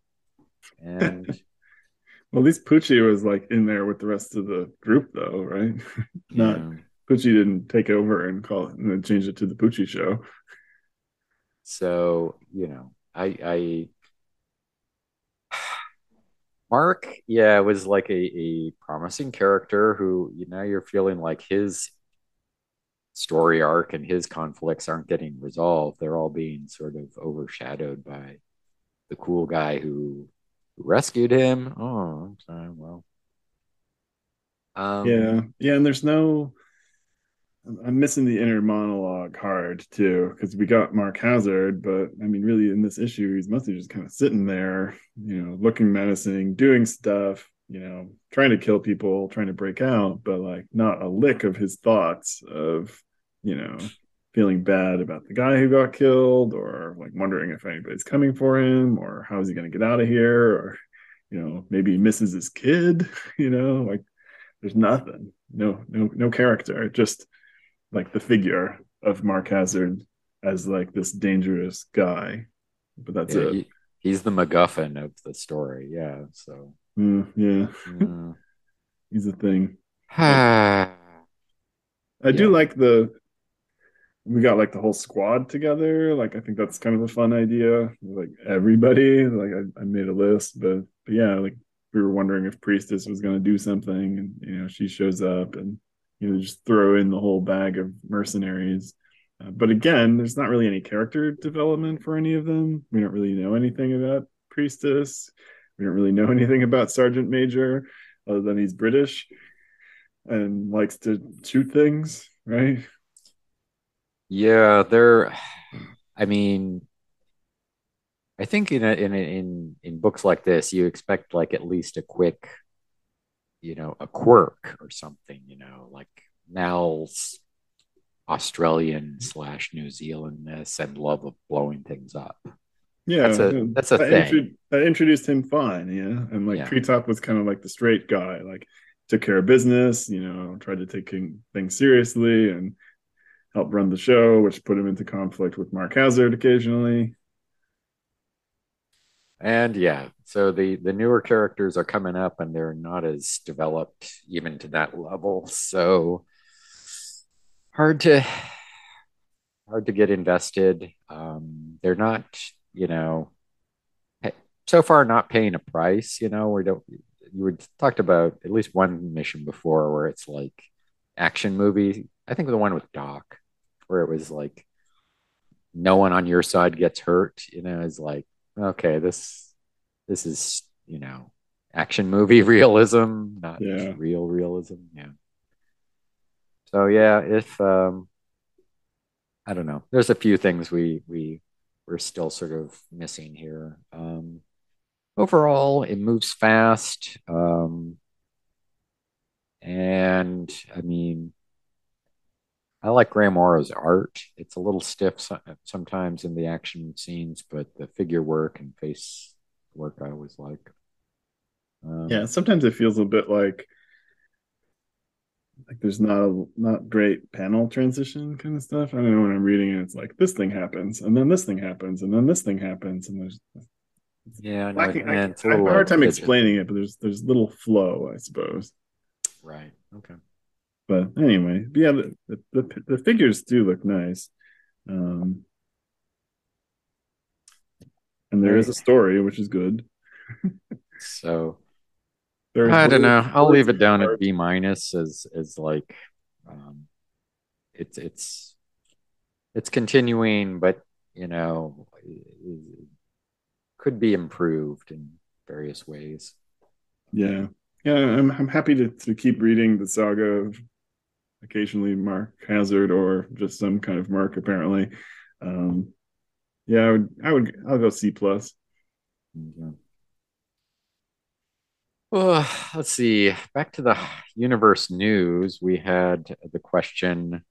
and well, at least Poochie was like in there with the rest of the group, though, right? Not yeah. Poochie didn't take over and call it and then change it to the Poochie show. so you know i i mark yeah was like a, a promising character who you know you're feeling like his story arc and his conflicts aren't getting resolved. They're all being sort of overshadowed by the cool guy who, rescued him. Oh sorry well. Um yeah, yeah, and there's no I'm missing the inner monologue hard too because we got Mark Hazzard, but I mean, really, in this issue, he's mostly just kind of sitting there, you know, looking menacing, doing stuff, you know, trying to kill people, trying to break out, but like not a lick of his thoughts of, you know, feeling bad about the guy who got killed or like wondering if anybody's coming for him or how is he going to get out of here or, you know, maybe he misses his kid, you know, like there's nothing, no, no, no character, just like the figure of Mark Hazzard as like this dangerous guy. But that's yeah, it. He, he's the MacGuffin of the story. Yeah. So mm, yeah, mm. he's a thing. I yeah. do like the we got like the whole squad together. Like I think that's kind of a fun idea. Like everybody. Like I, I made a list, but, but yeah, like we were wondering if Priestess was going to do something, and you know she shows up, and you know just throw in the whole bag of mercenaries. Uh, but again there's not really any character development for any of them. We don't really know anything about priestess. We don't really know anything about sergeant major other than he's british and likes to shoot things right? Yeah they're i mean i think in a, in a, in in books like this you expect like at least a quick you know, a quirk or something, you know, like Mal's Australian slash New Zealandness and love of blowing things up. Yeah, that's a that's a I thing. Intru- I introduced him fine, yeah, and like yeah. Treetop was kind of like the straight guy, like took care of business, you know, tried to take things seriously and help run the show, which put him into conflict with Mark Hazzard occasionally. And yeah, so the the newer characters are coming up and they're not as developed even to that level. So hard to hard to get invested. Um, they're not, you know, so far not paying a price. You know, we don't. You were talked about at least one mission before where it's like action movie. I think the one with Doc, where it was like no one on your side gets hurt. You know, is like okay, this this is you know action movie realism, not yeah. real realism. Yeah. So yeah, if um, I don't know, there's a few things we we we're still sort of missing here. Um, overall, it moves fast, um, and I mean, I like Gray Morrow's art. It's a little stiff sometimes in the action scenes, but the figure work and face work I always like. Um, yeah, sometimes it feels a bit like like there's not a not great panel transition kind of stuff. I don't know when I'm reading it, it's like this thing happens, and then this thing happens, and then this thing happens, and there's yeah, no, lacking, I, I, I have a hard time explaining it, but there's there's little flow, I suppose. Right. Okay. But anyway, yeah, the, the, the figures do look nice. Um, and there is a story, which is good. so I don't know. I'll leave it down at B minus as as like um, it's it's it's continuing, but you know, could be improved in various ways. Yeah, yeah. I'm I'm happy to to keep reading the saga of occasionally Mark Hazzard or just some kind of Mark apparently. Um, yeah, I would, I would, I'll go C plus. Okay. Well, let's see. Back to the universe news, we had the question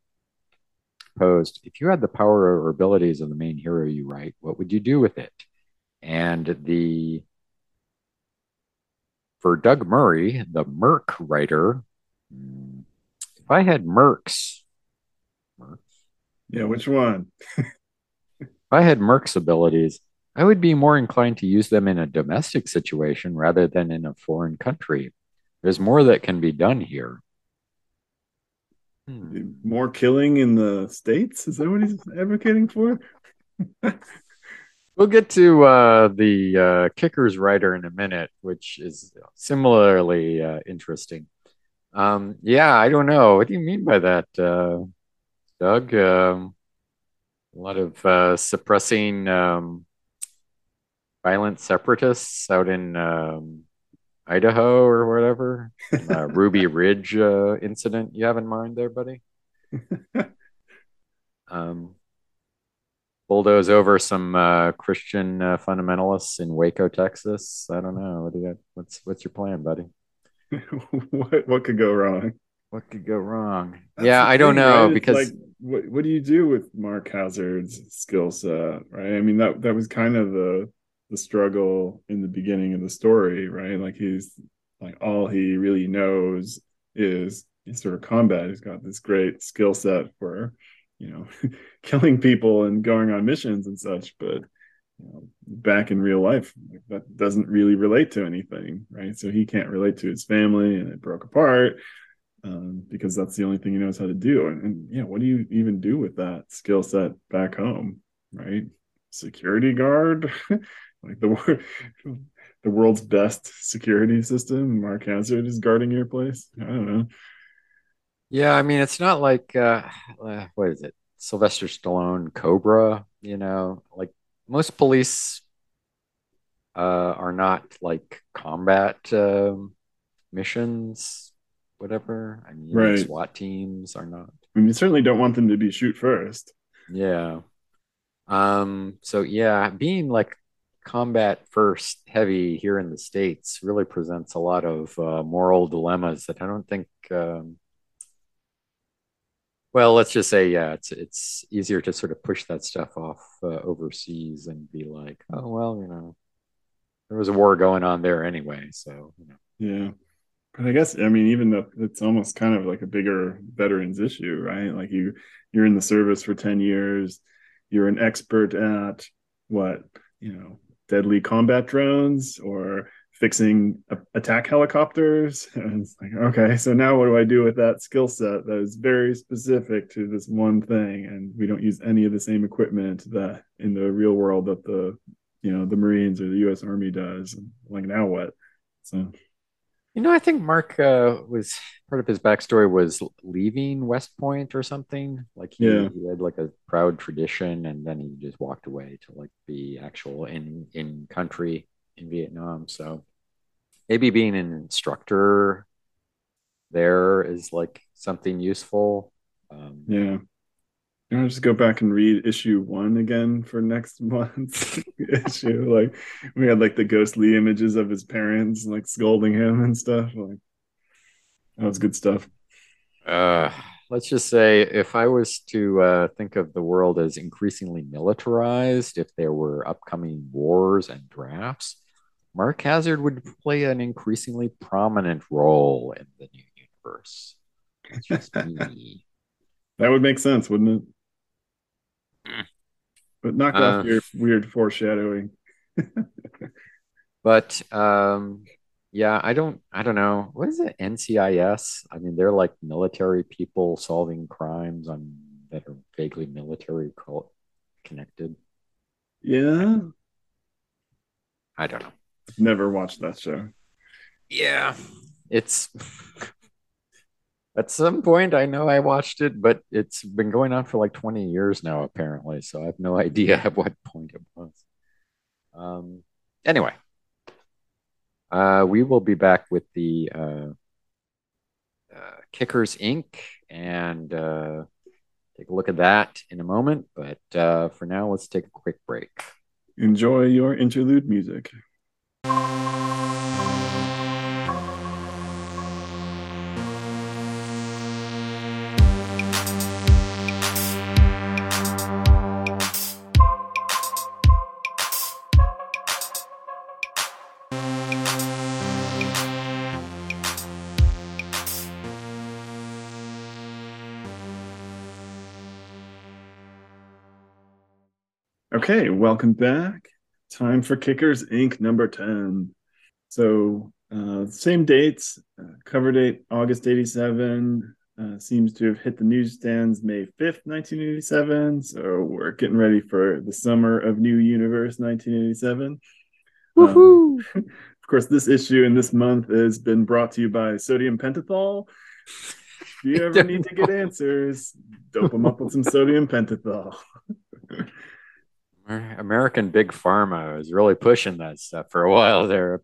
posed: If you had the power or abilities of the main hero you write, what would you do with it? And the for Doug Murray, the Merc writer, hmm, if I had Mercs, Mercs. Yeah, which one? if I had Merc's abilities, I would be more inclined to use them in a domestic situation rather than in a foreign country. There's more that can be done here. Hmm. More killing in the states? Is that what he's advocating for? we'll get to uh, the uh, kickers writer in a minute, which is similarly uh, interesting. Um, yeah, I don't know. What do you mean by that, uh, Doug? Um, a lot of uh, suppressing um, violent separatists out in um, Idaho or whatever. uh, Ruby Ridge uh, incident you have in mind there, buddy? um, bulldoze over some uh, Christian uh, fundamentalists in Waco, Texas. I don't know. What do you got? What's what's your plan, buddy? what what could go wrong? What could go wrong? That's yeah, the I don't thing, know right? Because like, what what do you do with Mark Hazzard's skill set, right? I mean that that was kind of the the struggle in the beginning of the story, right? Like he's like all he really knows is sort of combat. He's got this great skill set for you know killing people and going on missions and such, but you know, back in real life, like, that doesn't really relate to anything, right? So he can't relate to his family, and it broke apart um, because that's the only thing he knows how to do. And, and yeah, what do you even do with that skill set back home, right? Security guard, like the the world's best security system. Mark Hazzard is guarding your place. I don't know. yeah, I mean it's not like uh, what is it? Sylvester Stallone Cobra, you know, like most police uh, are not like combat um, missions, whatever. I mean, Right. SWAT teams are not. I mean, you certainly don't want them to be shoot first. Yeah. Um, so yeah, being like combat first heavy here in the States really presents a lot of uh, moral dilemmas that I don't think um, well, let's just say yeah, it's it's easier to sort of push that stuff off uh, overseas and be like, oh well, you know, there was a war going on there anyway, so you know. Yeah. But I guess I mean even though it's almost kind of like a bigger veterans issue, right? Like you you're in the service for 10 years, you're an expert at what, you know, deadly combat drones or fixing a- attack helicopters. And it's like, okay, so now what do I do with that skill set that is very specific to this one thing and we don't use any of the same equipment that in the real world that the you know the Marines or the US Army does. Like now what? So You know, I think Mark uh, was part of his backstory was leaving West Point or something. Like he, Yeah. he had like a proud tradition, and then he just walked away to like be actual in in country in Vietnam. So maybe being an instructor there is like something useful. Um, Yeah. You know, just go back and read issue one again for next month's issue. Like we had like the ghostly images of his parents like scolding him and stuff. Like that was good stuff. Uh, let's just say if I was to uh, think of the world as increasingly militarized, if there were upcoming wars and drafts, Mark Hazzard would play an increasingly prominent role in the new universe. Just me. That would make sense, wouldn't it? But knock Uh, off your weird foreshadowing. But um, yeah, I don't, I don't know. What is it? NCIS? I mean, they're like military people solving crimes on that are vaguely military co- connected. Yeah. I don't know. Never watched that show. Yeah, it's at some point I know I watched it, but it's been going on for like 20 years now, apparently. So I have no idea at what point it was. Um, anyway, uh, we will be back with the uh, uh, Kickers Inc. and uh, take a look at that in a moment. But uh, for now, let's take a quick break. Enjoy your interlude music. Okay, welcome back. Time for Kickers Inc. number 10. So, uh, same dates, uh, cover date August 87, uh, seems to have hit the newsstands May 5th, 1987. So, we're getting ready for the summer of New Universe 1987. Um, of course, this issue in this month has been brought to you by Sodium Pentothal. If you ever need to get answers, dope them up with some sodium pentothal. American Big Pharma is really pushing that stuff for a while there.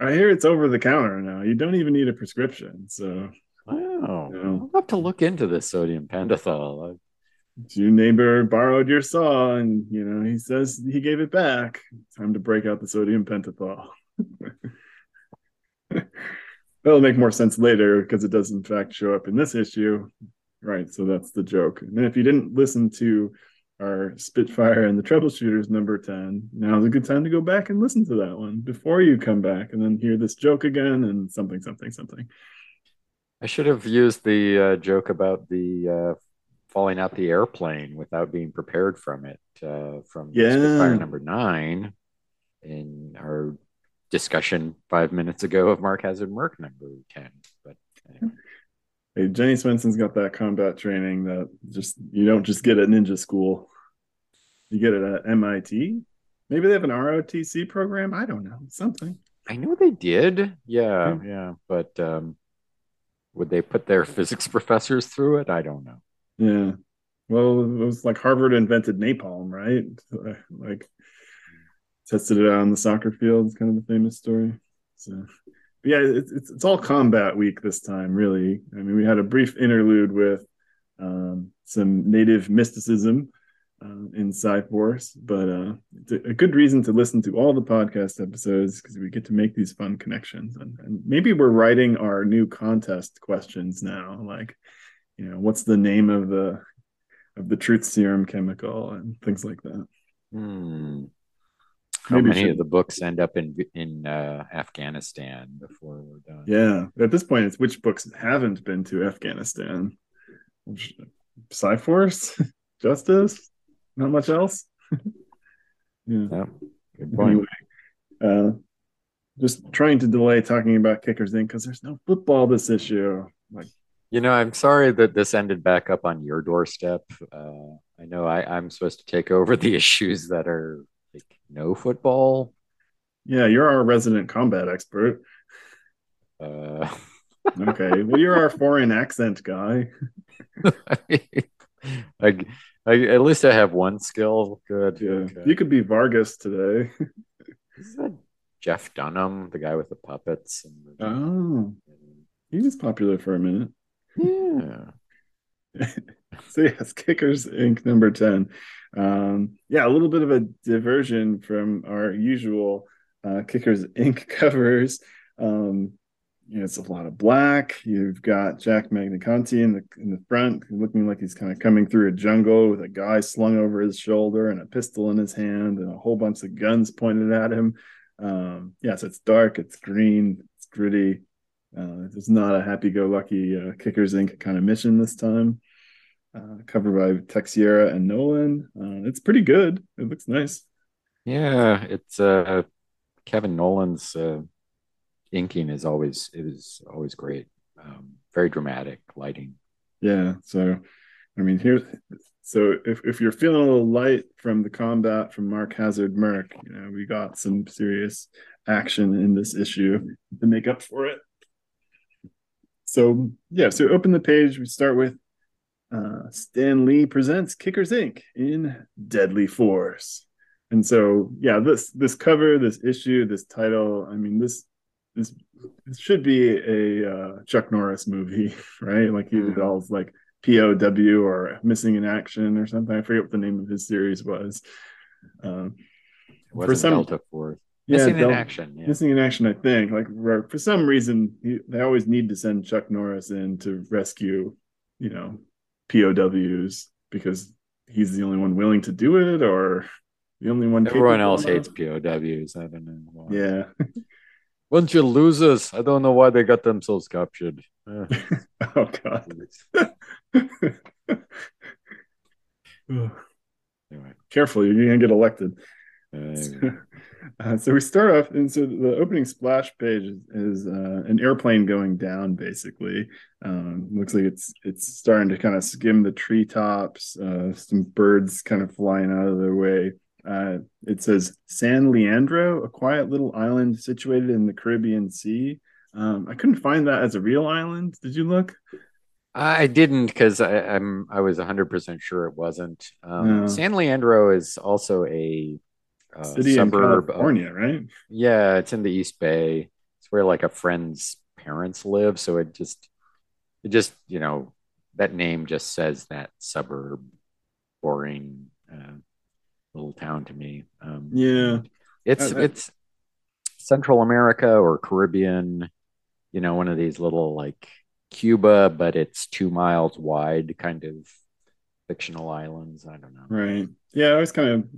I hear it's over the counter now. You don't even need a prescription. So Oh, You know? I'll have to look into this sodium pentothal. Your neighbor borrowed your saw, and you know he says he gave it back. Time to break out the sodium pentothal. That'll make more sense later because it does in fact show up in this issue, right? So that's the joke. And then if you didn't listen to our Spitfire and the Troubleshooters number ten, now's a good time to go back and listen to that one before you come back and then hear this joke again and something, something, something. I should have used the uh, joke about the uh, falling out the airplane without being prepared from it uh, from Yeah. Spitfire number nine in our discussion five minutes ago of Mark Hazzard Merc number 10. But anyway. Hey, Jenny Swensen's got that combat training that just you don't just get at ninja school. You get it at MIT. Maybe they have an ROTC program. I don't know. Something. I know they did. Yeah, yeah. But um, would they put their physics professors through it? I don't know. Yeah. Well, it was like Harvard invented napalm, right? Like tested it out on the soccer field. It's kind of a famous story. So, but yeah, it's, it's it's all combat week this time, really. I mean, we had a brief interlude with um, some native mysticism uh, in Psi-Force, but uh, it's a, a good reason to listen to all the podcast episodes because we get to make these fun connections. And, and maybe we're writing our new contest questions now, like you know, what's the name of the of the truth serum chemical and things like that. Hmm. How Maybe many should- of the books end up in in uh, Afghanistan before we're done? Yeah, at this point, it's which books haven't been to Afghanistan. Psi-Force, Justice, not much else. yeah. Yep. Good point. Anyway, uh, just trying to delay talking about Kickers Inc. because there's no football this issue. Like, You know, I'm sorry that this ended back up on your doorstep. Uh, I know I, I'm supposed to take over the issues that are like no football. yeah, you're our resident combat expert. Uh, Okay, well, you're our foreign accent guy. I, I, at least I have one skill. Good. Yeah, Okay. you could be Vargas today. Is that Jeff Dunham, the guy with the puppets? And the, Oh, he was popular for a minute. yeah. So yes, Kickers Inc. number 10. Um, yeah, a little bit of a diversion from our usual uh, Kickers Inc. covers. Um, it's a lot of black. You've got Jack Magnaconti in the in the front, looking like he's kind of coming through a jungle with a guy slung over his shoulder and a pistol in his hand and a whole bunch of guns pointed at him. Um, yes, it's dark, it's green, it's gritty. Uh, it's not a happy-go-lucky uh, Kickers Inc. kind of mission this time uh, covered by Texeira and Nolan. Uh, it's pretty good. It looks nice. Yeah, it's uh Kevin Nolan's uh inking is always it is always great. Um, very dramatic lighting. Yeah. So, I mean, here. So if, if you're feeling a little light from the combat from Mark Hazzard Merc, you know, we got some serious action in this issue to make up for it. So yeah, so open the page. We start with uh, Stan Lee presents Kickers Inc. in Deadly Force, and so yeah, this this cover, this issue, this title. I mean, this this this should be a uh, Chuck Norris movie, right? Like he did Mhm. all like POW or Missing in Action or something. I forget what the name of his series was. Um, It wasn't some- Delta Force. yeah, Missing in action. Yeah. Missing in action, I think. Like for for some reason, he, they always need to send Chuck Norris in to rescue, you know, POWs because he's the only one willing to do it, or the only one. Everyone else of- hates POWs. I don't know why. Yeah. Bunch of losers. I don't know why they got themselves captured. Eh. oh God. Anyway. Careful, you're gonna get elected. uh, Uh, so we start off, and so the opening splash page is, is uh, an airplane going down. Basically, um, looks like it's it's starting to kind of skim the treetops. Uh, some birds kind of flying out of their way. Uh, it says San Leandro, a quiet little island situated in the Caribbean Sea. Um, I couldn't find that as a real island. Did you look? I didn't because I'm I was 100 percent sure it wasn't. Um, No. San Leandro is also a uh, City in suburb. of- California, right? yeah, it's in the East Bay. It's where like a friend's parents live, so it just it just you know that name just says that suburb, boring little town to me. Um, Yeah. it's I- I- it's Central America or Caribbean, you know, one of these little like Cuba, but it's two miles wide, kind of fictional islands. I don't know. Right. Yeah, I was kind of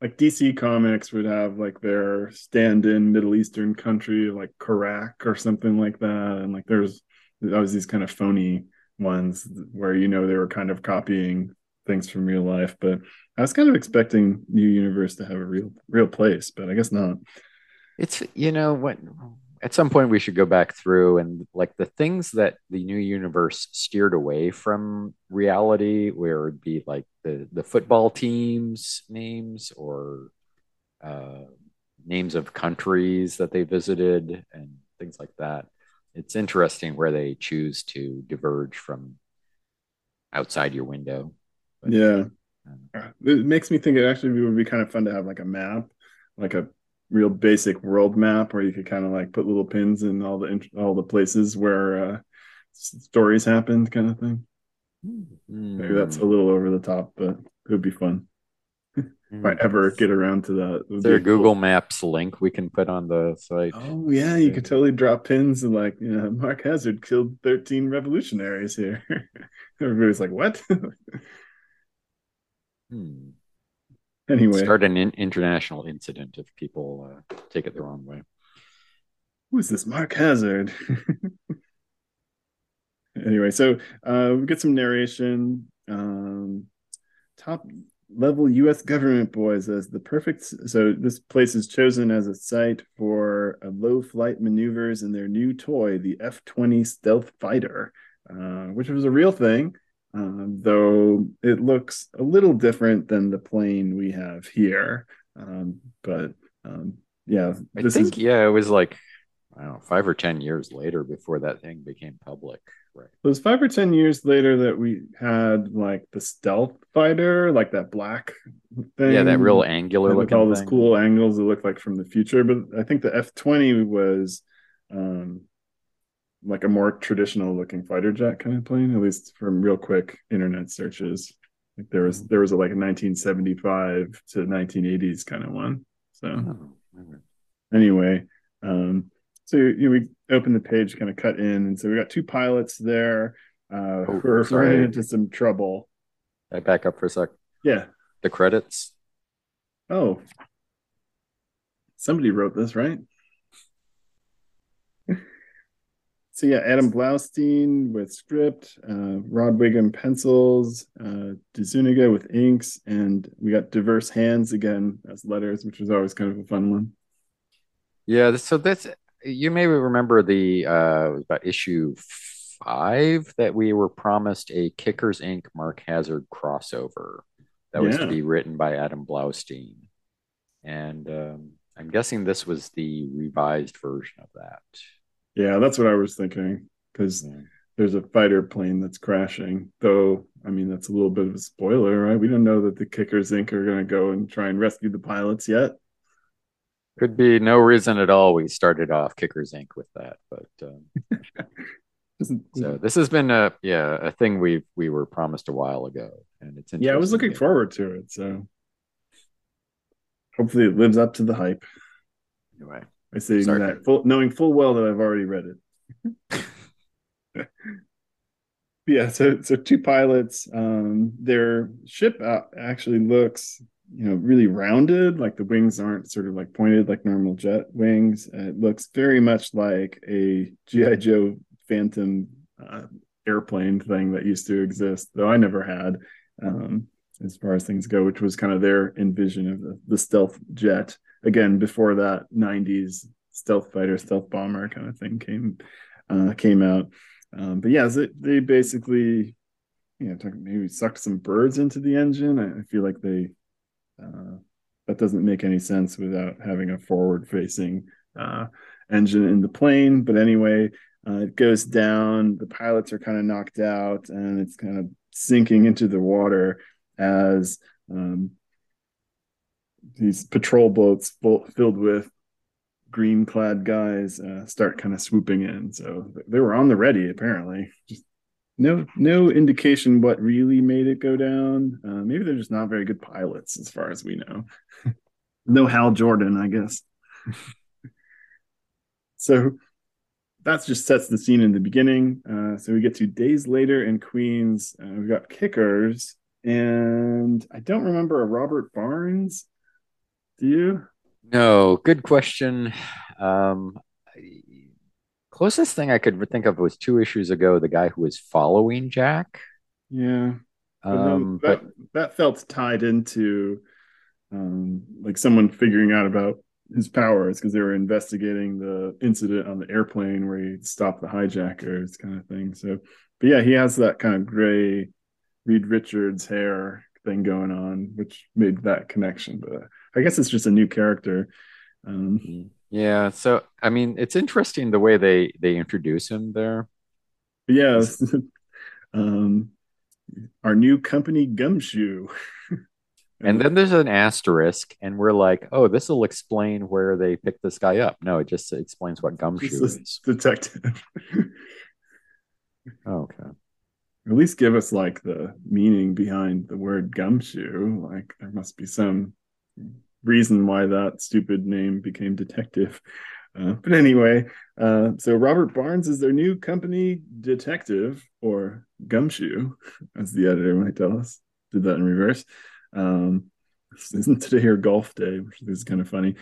like DC Comics would have like their stand-in Middle Eastern country like Iraq or something like that, and like there's always these kind of phony ones where you know they were kind of copying things from real life. But I was kind of expecting New Universe to have a real real place, but I guess not. It's you know what at some point we should go back through and like the things that the new universe steered away from reality where it'd be like the the football teams names or uh names of countries that they visited and things like that it's interesting where they choose to diverge from outside your window But, Yeah. um, It makes me think it actually would be kind of fun to have like a map, like a real basic world map where you could kind of like put little pins in all the int- all the places where uh, s- stories happened, kind of thing. Maybe that's a little over the top, but it would be fun if I ever get around to that. It there a be cool. Google Maps link we can put on the site? Oh yeah, you could totally drop pins and like, you know, Mark Hazzard killed 13 revolutionaries here. Everybody's like, what? Hmm. anyway, Start an in- international incident if people uh, take it the wrong way. who is this Mark Hazzard? anyway, so uh, we get some narration. Um, top level U.S. government boys as the perfect. So this place is chosen as a site for uh, low flight maneuvers in their new toy, the F-20 stealth fighter, uh, which was a real thing. Um, though it looks a little different than the plane we have here. Um, but um, yeah, I this think is yeah, it was like I don't know, five or ten years later before that thing became public. Right. It was five or ten years later that we had like the stealth fighter, like that black thing. Yeah, that real angular with all those cool angles that look like from the future. But I think the F twenty was um like a more traditional looking fighter jet kind of plane, at least from real quick internet searches. Like there was there was a like a 1975 to 1980s kind of one. So Oh, anyway, um, so you know, we open the page, kind of cut in, and so we got two pilots there uh, Oh, who are sorry. running into some trouble. I back up for a sec. Yeah. The credits. Oh, somebody wrote this, right? So yeah, Adam Blaustein with script, uh, Rod Whigham pencils, uh, Dzuniga with inks, and we got diverse hands again as letters, which was always kind of a fun one. Yeah, so this you may remember the uh about issue five that we were promised a Kickers Inc. Mark Hazzard crossover that was to be written by Adam Blaustein. And um, I'm guessing this was the revised version of that. Yeah, that's what I was thinking because Yeah. there's a fighter plane that's crashing. Though, I mean, that's a little bit of a spoiler, right? We don't know that the Kickers Inc. are going to go and try and rescue the pilots yet. Could be no reason at all we started off Kickers Inc. with that, but um, so this has been a yeah a thing we we were promised a while ago, and it's yeah, I was looking forward to it. So hopefully it lives up to the hype. anyway. I say Sorry. that full, knowing full well that I've already read it. yeah, so so two pilots. Um, their ship uh, actually looks, you know, really rounded. Like the wings aren't sort of like pointed like normal jet wings. It looks very much like a GI Joe Phantom uh, airplane thing that used to exist, though I never had. Um, as far as things go, which was kind of their envision of the, the stealth jet. Again, before that '90s stealth fighter, stealth bomber kind of thing came uh, came out. Um, but yeah, they basically, you know, maybe sucked some birds into the engine. I, I feel like they uh, that doesn't make any sense without having a forward-facing uh, engine in the plane. But anyway, uh, it goes down. The pilots are kind of knocked out, and it's kind of sinking into the water as um, these patrol boats full, filled with green clad guys uh, start kind of swooping in. So they were on the ready, apparently. Just no no indication what really made it go down. Uh, maybe they're just not very good pilots, as far as we know. no Hal Jordan, I guess. so that just sets the scene in the beginning. Uh, so we get to days later in Queens. Uh, we've got kickers, and I don't remember a Robert Barnes. Do you? No, good question. Um, closest thing I could think of was two issues ago, the guy who was following Jack. Yeah. Um, that, but that felt tied into um, like someone figuring out about his powers because they were investigating the incident on the airplane where he stopped the hijackers kind of thing. So, but yeah, he has that kind of gray Reed Richards hair thing going on, which made that connection. But I guess it's just a new character. Um, yeah, so I mean, it's interesting the way they they introduce him there. yeah, um, our new company Gumshoe. And then there's an asterisk, and we're like, oh, this will explain where they picked this guy up. No, it just explains what gumshoe is. detective. Oh, okay. At least give us like the meaning behind the word gumshoe. Like there must be some reason why that stupid name became detective. Uh, but anyway, uh, so Robert Barnes is their new company detective, or gumshoe, as the editor might tell us. Did that in reverse. Um, isn't today or golf day, which is kind of funny.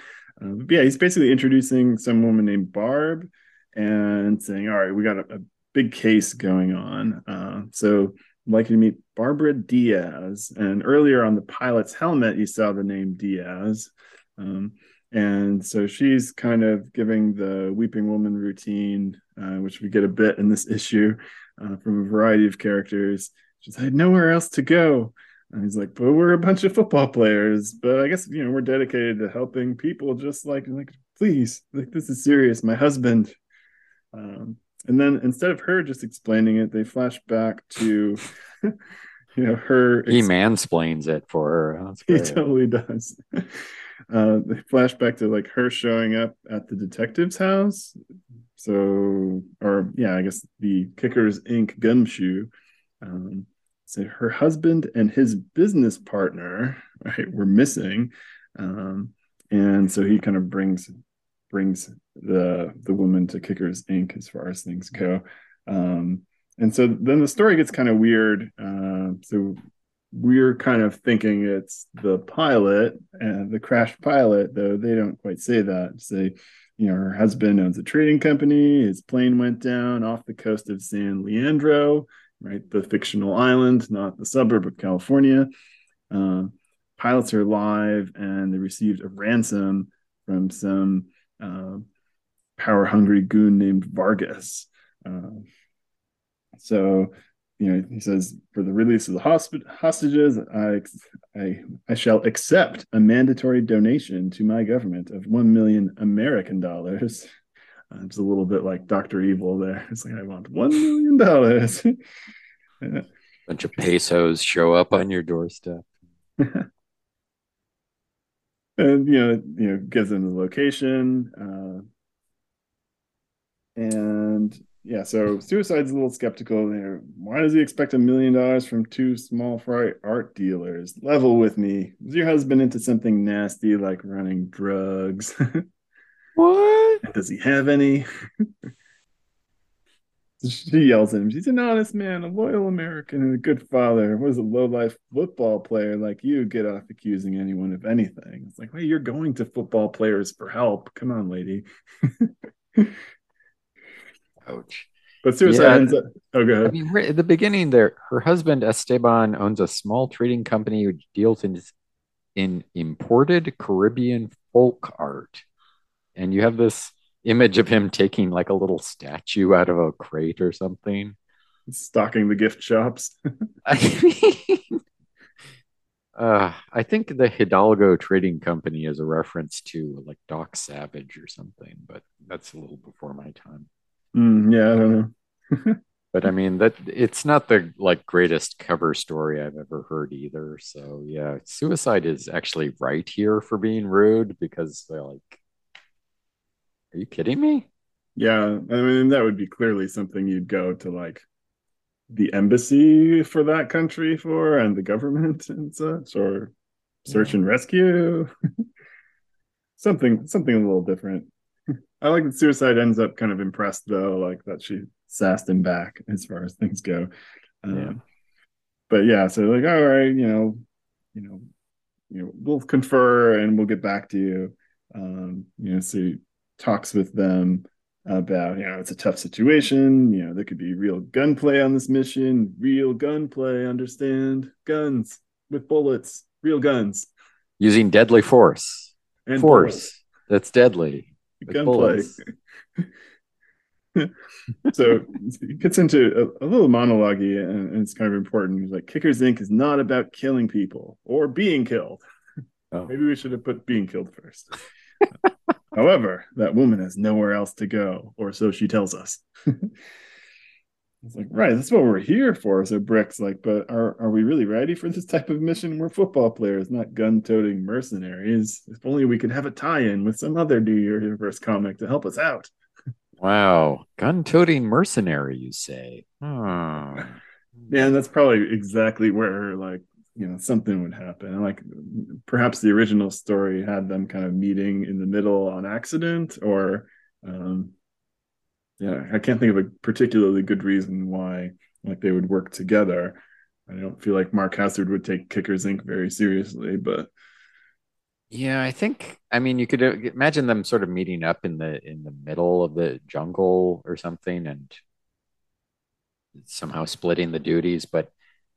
Uh, but yeah, he's basically introducing some woman named Barb and saying, "All right, we got a, a big case going on. Uh, so I'd like you to meet Barbara Diaz. And earlier on the pilot's helmet, you saw the name Diaz. Um, and so she's kind of giving the weeping woman routine, uh, which we get a bit in this issue uh, from a variety of characters. She's like, nowhere else to go. And he's like, but we're a bunch of football players. But I guess, you know, we're dedicated to helping people just like, like, please, like, this is serious. My husband. Um, and then instead of her just explaining it, they flash back to, you know, her. He mansplains it for her. He totally does. Uh, they flash back to like her showing up at the detective's house. So, or yeah, I guess the Kickers Inc. gumshoe. Um, so her husband and his business partner, right, were missing, um, and so he kind of brings brings the the woman to Kickers Inc. as far as things go. Um, and so then the story gets kind of weird. Uh, so we're kind of thinking it's the pilot and the crashed pilot, though they don't quite say that. Say, you know, her husband owns a trading company. His plane went down off the coast of San Leandro, right? The fictional island, not the suburb of California. Uh, pilots are alive and they received a ransom from some uh, power hungry goon named Vargas. Uh, so, you know, he says, for the release of the hosp- hostages, I, I, I shall accept a mandatory donation to my government of 1 million American dollars. Uh, it's a little bit like Dr. Evil there. It's like, I want $1 million. Yeah. bunch of pesos show up on your doorstep. and you know you know gives them the location uh and yeah so suicide's a little skeptical there. Why does he expect a million dollars from two small fry art dealers? Level with me. Is your husband into something nasty like running drugs? What? does he have any she yells at him she's an honest man a loyal american and a good father what does a low-life football player like you get off accusing anyone of anything it's like wait you're going to football players for help come on lady Ouch. but suicide Yeah. ends up oh go I mean, right at the beginning there, her husband Esteban owns a small trading company which deals in in imported Caribbean folk art. And you have this image of him taking like a little statue out of a crate or something. stocking the gift shops I mean, uh, I think the Hidalgo Trading Company is a reference to like Doc Savage or something, but that's a little before my time. Mm, yeah i don't know But I mean that it's not the like greatest cover story I've ever heard either. So yeah, suicide is actually right here for being rude because they're like, "Are you kidding me?" yeah i mean that would be clearly something you'd go to like the embassy for that country for and the government and such, or search yeah. and rescue. something something a little different. I like that suicide ends up kind of impressed though, like that she sassed him back as far as things go. Um, yeah. But yeah, so like, all right, you know, you know, you know, we'll confer and we'll get back to you. Um, you know, so talks with them about, you know, it's a tough situation. You know, there could be real gunplay on this mission, real gunplay, understand? Guns with bullets, real guns. Using deadly force. And force bullets. that's deadly. Gunplay. so it gets into a, a little monologue and, and, it's kind of important. He's like, Kickers Inc. is not about killing people or being killed. Oh. Maybe we should have put being killed first. However, that woman has nowhere else to go, or so she tells us. it's like, right, that's what we're here for. So Brick's like, but are, are we really ready for this type of mission? We're football players, not gun toting mercenaries. If only we could have a tie in with some other New Universe comic to help us out. Wow. Gun toting mercenary, you say? Hmm. Yeah, and that's probably exactly where like you know something would happen. And like perhaps the original story had them kind of meeting in the middle on accident or um yeah i can't think of a particularly good reason why like they would work together. I don't feel like mark Hazzard would take kickers inc very seriously but yeah i think i mean you could uh, imagine them sort of meeting up in the in the middle of the jungle or something and somehow splitting the duties but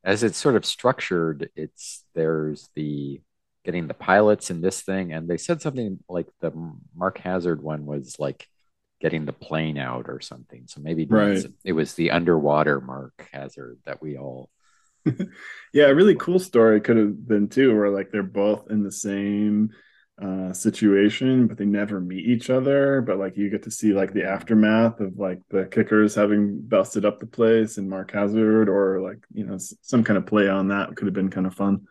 as it's sort of structured, it's there's the getting the pilots in this thing, and they said something like the Mark Hazzard one was like getting the plane out or something. So maybe right. it, was, the underwater Mark Hazzard that we all. yeah, a really cool story could have been too, where like they're both in the same uh, situation, but they never meet each other. But like you get to see like the aftermath of like the kickers having busted up the place and Mark Hazzard, or like you know some kind of play on that could have been kind of fun.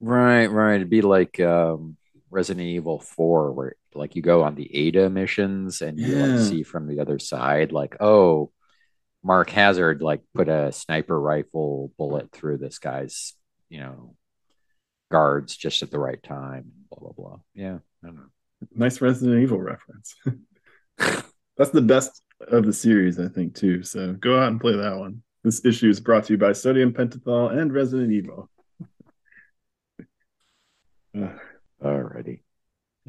Right, right. It'd be like um, Resident Evil Four, where like you go on the Ada missions and you yeah. like see from the other side, like oh. Mark Hazzard like put a sniper rifle bullet through this guy's, you know, guards just at the right time. Blah blah blah. Yeah, I don't know. Nice Resident Evil reference. That's the best of the series, I think, too. So go out and play that one. This issue is brought to you by Sodium Pentothal and Resident Evil. Alrighty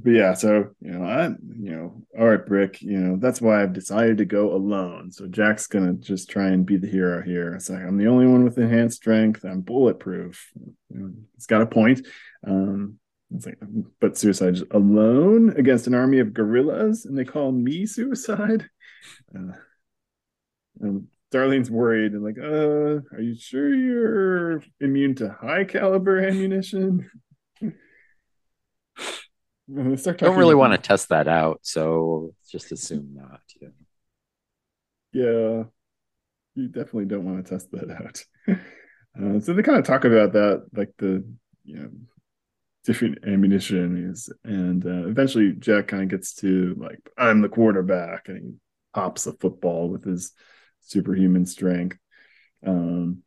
but yeah, so you know, I you know, all right, Brick, you know, that's why I've decided to go alone. So Jack's gonna just try and be the hero here. It's like I'm the only one with enhanced strength. I'm bulletproof. You know, it's got a point. Um, it's like, but suicide alone against an army of guerrillas, and they call me suicide. Uh, and Darlene's worried and like, uh, are you sure you're immune to high caliber ammunition? don't really want to test that out, so just assume not. Yeah. Yeah, you definitely don't want to test that out. Uh, so they kind of talk about that, like the you know different ammunition is, and uh, eventually Jack kind of gets to like I'm the quarterback, and he pops the football with his superhuman strength. Um,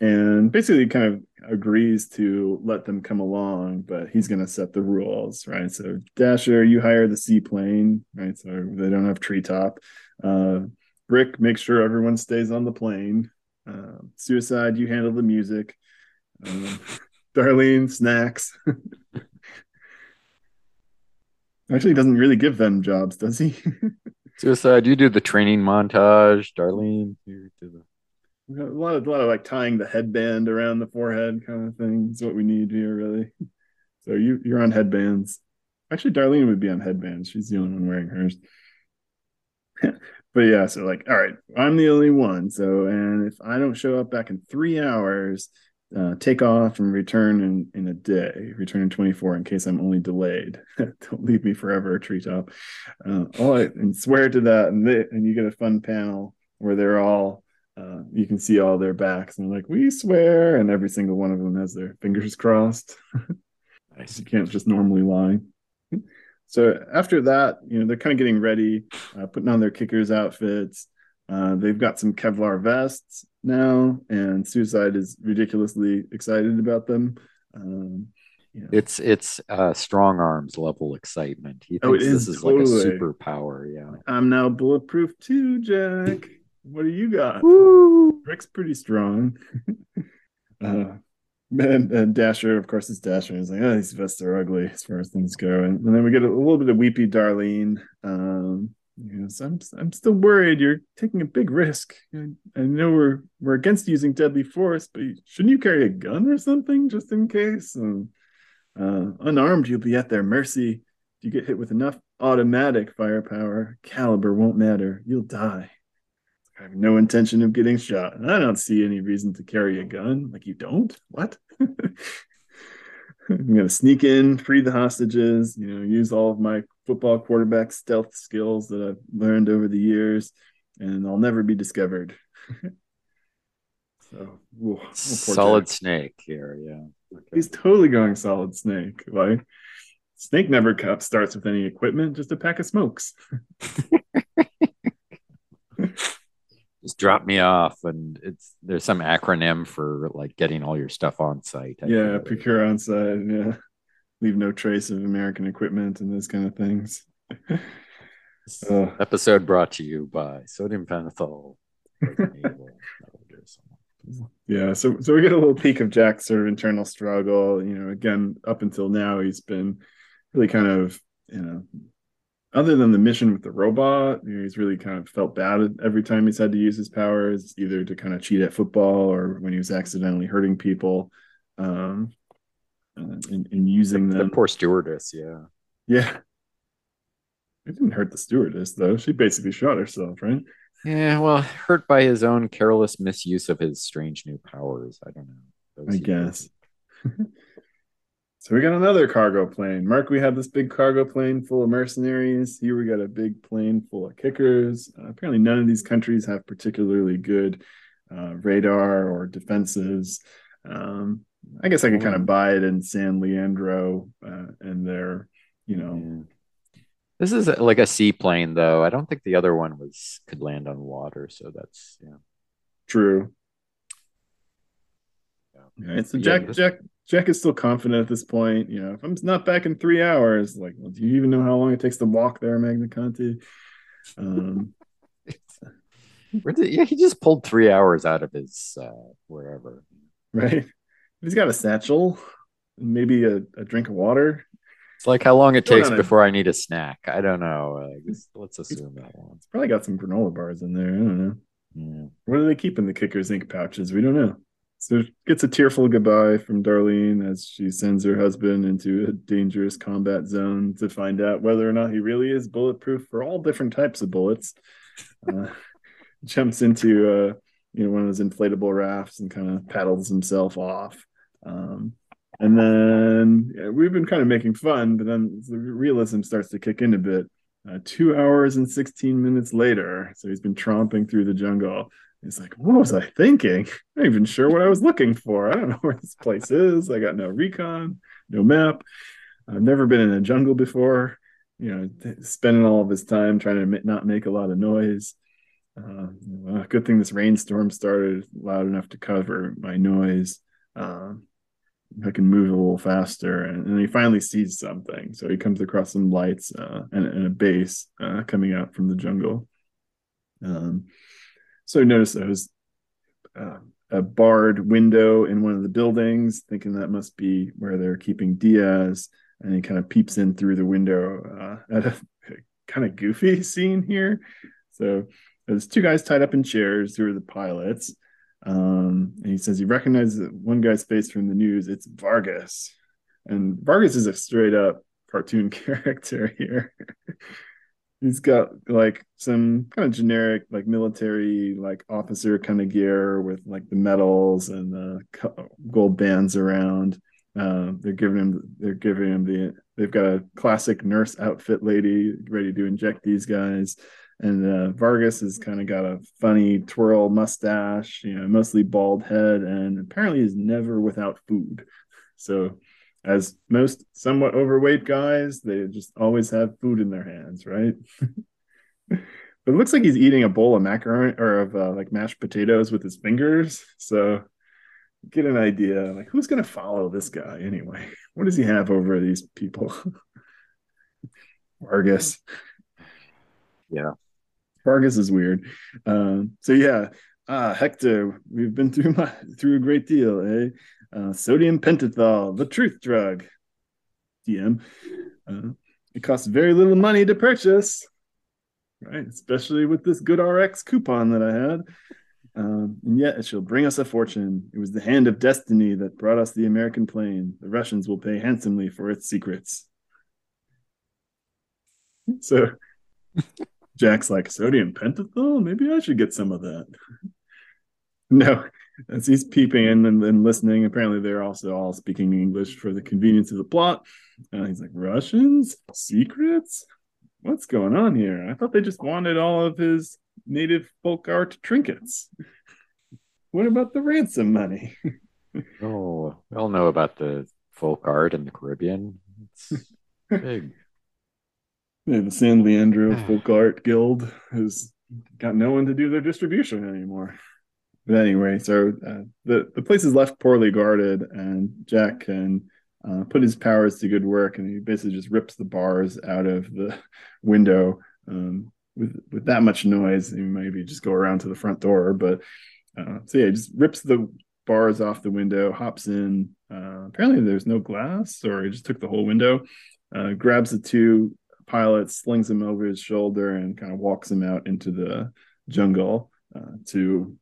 and basically kind of agrees to let them come along, but he's going to set the rules, right? So Dasher, you hire the seaplane, right? So they don't have treetop. Uh, Brick, make sure everyone stays on the plane. Uh, Suicide, you handle the music. Uh, Darlene, snacks. Actually, doesn't really give them jobs, does he? Suicide, you do the training montage. Darlene, you do the a lot of a lot of like tying the headband around the forehead kind of thing is what we need here, really. So you you're on headbands. Actually, Darlene would be on headbands. She's the only one wearing hers. but yeah, so like, all right, I'm the only one. So and if I don't show up back in three hours, uh, take off and return in in a day. Return in 24 in case I'm only delayed. don't leave me forever, treetop. Uh, all and swear to that, and they, and you get a fun panel where they're all uh, you can see all their backs and they're like we swear and every single one of them has their fingers crossed nice. you can't just normally lie so after that you know they're kind of getting ready uh, putting on their kickers outfits uh, they've got some kevlar vests now, and Suicide is ridiculously excited about them. Um, you know. It's it's uh, strong arms level excitement. He oh, thinks oh, this is totally. like a superpower. Yeah, I'm now bulletproof too, Jack. What do you got? Woo! Rick's pretty strong. uh, and, and, Dasher, of course, is Dasher. He's like, oh, these vests are ugly as far as things go. And, and then we get a, a, little bit of weepy Darlene. Um, you know, so I'm I'm still worried. You're taking a big risk. I know we're we're against using deadly force, but shouldn't you carry a gun or something just in case? And, uh, unarmed, you'll be at their mercy. If you get hit with enough automatic firepower, caliber won't matter. You'll die. I have no intention of getting shot. And I don't see any reason to carry a gun. Like you don't? What? I'm gonna sneak in, free the hostages, you know, use all of my football quarterback stealth skills that I've learned over the years, and I'll never be discovered. so ooh, oh, solid Jack. snake here, yeah. Okay. He's totally going solid snake. Like snake never starts with any equipment, just a pack of smokes. just drop me off and it's there's some acronym for like getting all your stuff on site I yeah procure on site yeah. Leave no trace of american equipment and those kind of things. Uh, episode brought to you by sodium pentothal. Yeah so so we get a little peek of jack's sort of internal struggle you know again up until now he's been really kind of you know other than the mission with the robot, you know, he's really kind of felt bad every time he's had to use his powers, either to kind of cheat at football or when he was accidentally hurting people, um, uh, and, and using the, them. The poor stewardess, yeah, yeah. It didn't hurt the stewardess though. She basically shot herself, right? Yeah, well, hurt by his own careless misuse of his strange new powers. I don't know. Those I guess. So we got another cargo plane. Mark, we had this big cargo plane full of mercenaries. Here we got a big plane full of kickers. Uh, apparently, none of these countries have particularly good uh, radar or defenses. Um, I guess I could kind of buy it in San Leandro uh, and their, you know. This is like a seaplane, though. I don't think the other one was could land on water, so that's yeah. True. Yeah. Right, so Jack, yeah, Jack, Jack is still confident at this point. You know, if I'm not back in three hours, like, well, do you even know how long it takes to walk there, Magnaconti? Um, yeah, he just pulled three hours out of his uh, wherever. Right. He's got a satchel, maybe a, a drink of water. It's like how long it takes before a... I need a snack. I don't know. Uh, let's assume that one. It's probably got some granola bars in there. I don't know. Yeah. What do they keep in the Kickers Inc. pouches? We don't know. So gets a tearful goodbye from Darlene as she sends her husband into a dangerous combat zone to find out whether or not he really is bulletproof for all different types of bullets. Uh, jumps into uh, you know one of those inflatable rafts and kind of paddles himself off. Um, and then yeah, we've been kind of making fun, but then the realism starts to kick in a bit. Uh, two hours and 16 minutes later, so he's been tromping through the jungle He's like, what was I thinking? I'm not even sure what I was looking for. I don't know where this place is. I got no recon, no map. I've never been in a jungle before. You know, spending all of his time trying to not make a lot of noise. Uh, well, good thing this rainstorm started loud enough to cover my noise. Uh, I can move a little faster, and, and, he finally sees something. So he comes across some lights uh, and, and, a base uh, coming out from the jungle. Um, so notice there was uh, a barred window in one of the buildings, thinking that must be where they're keeping Diaz. And he kind of peeps in through the window uh, at a kind of goofy scene here. So there's two guys tied up in chairs who are the pilots. Um, and he says he recognizes one guy's face from the news. It's Vargas. And Vargas is a straight up cartoon character here he's got like some kind of generic like military like officer kind of gear with like the medals and the gold bands around uh, they're giving him they're giving him the they've got a classic nurse outfit lady ready to inject these guys and uh, Vargas has kind of got a funny twirl mustache, you know, mostly bald head, and apparently is never without food. So as most somewhat overweight guys, they just always have food in their hands, right? But it looks like he's eating a bowl of macaroni or of uh, like mashed potatoes with his fingers. So get an idea like who's going to follow this guy anyway? What does he have over these people? Vargas. Yeah. Vargas is weird. Um, so yeah, ah, Hector, we've been through my through a great deal, eh? Uh, sodium pentothal, the truth drug. DM. Uh, it costs very little money to purchase, right? Especially with this good RX coupon that I had. Um, and yet it shall bring us a fortune. It was the hand of destiny that brought us the American plane. The Russians will pay handsomely for its secrets. So Jack's like, sodium pentothal? Maybe I should get some of that. no, as he's peeping in and, and, listening, apparently they're also all speaking English for the convenience of the plot. Uh, he's like, Russians? Secrets? What's going on here? I thought they just wanted all of his native folk art trinkets. What about the ransom money? oh, we all know about the folk art in the Caribbean. It's big. Yeah, the San Leandro Folk Art Guild has got no one to do their distribution anymore. But anyway, so uh, the the place is left poorly guarded, and Jack can uh, put his powers to good work, and he basically just rips the bars out of the window. Um, with with that much noise, he maybe just go around to the front door. But uh, so yeah, just rips the bars off the window, hops in. Uh, apparently, there's no glass, or he just took the whole window. Uh, grabs the two pilots, slings them over his shoulder, and kind of walks them out into the jungle uh, to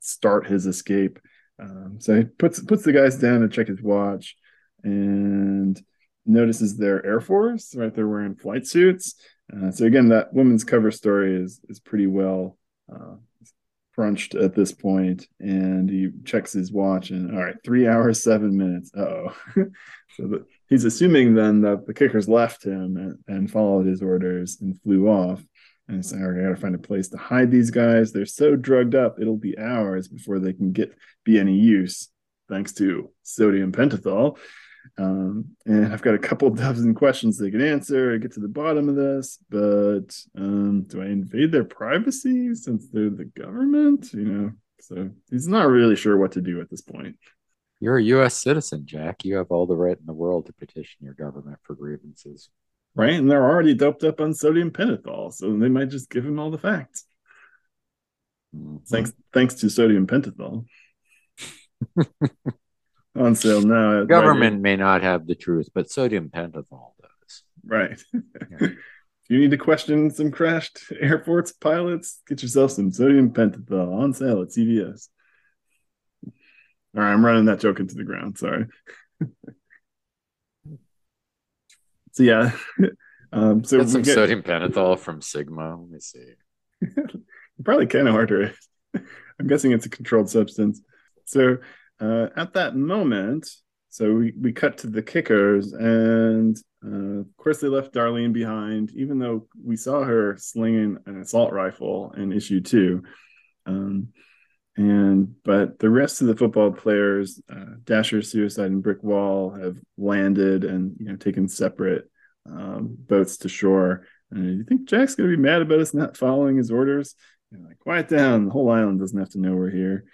start his escape. Um, so he puts puts the guys down to check his watch, and notices their Air Force. Right, they're wearing flight suits. Uh, so again, that woman's cover story is is pretty well uh, crunched at this point, and he checks his watch, and all right, three hours seven minutes. oh, so the, he's assuming then that the kickers left him and, and followed his orders and flew off. And he's like, I gotta find a place to hide these guys. They're so drugged up, it'll be hours before they can get be any use, thanks to sodium pentothal. Um, and I've got a couple dozen questions they can answer. I get to the bottom of this, but um, do I invade their privacy since they're the government? You know, so he's not really sure what to do at this point. You're a U.S. citizen, Jack. You have all the right in the world to petition your government for grievances. Right, and they're already doped up on sodium pentothal, so they might just give him all the facts. Mm-hmm. Thanks, thanks to sodium pentothal. on sale now. Government right may not have the truth, but sodium pentothal does. Right. Yeah. if you need to question some crashed airports pilots, get yourself some sodium pentothal on sale at CVS. All right, I'm running that joke into the ground. Sorry. so yeah, um, so get some get... sodium pentothal from Sigma. Let me see. you probably can order it. I'm guessing it's a controlled substance. So uh, at that moment, so we, we cut to the kickers, and uh, of course they left Darlene behind, even though we saw her slinging an assault rifle in issue two. Um, and but the rest of the football players, uh, Dasher, Suicide, and Brick Wall, have landed and you know taken separate um, boats to shore. And you think Jack's gonna be mad about us not following his orders? like, quiet down. The whole island doesn't have to know we're here.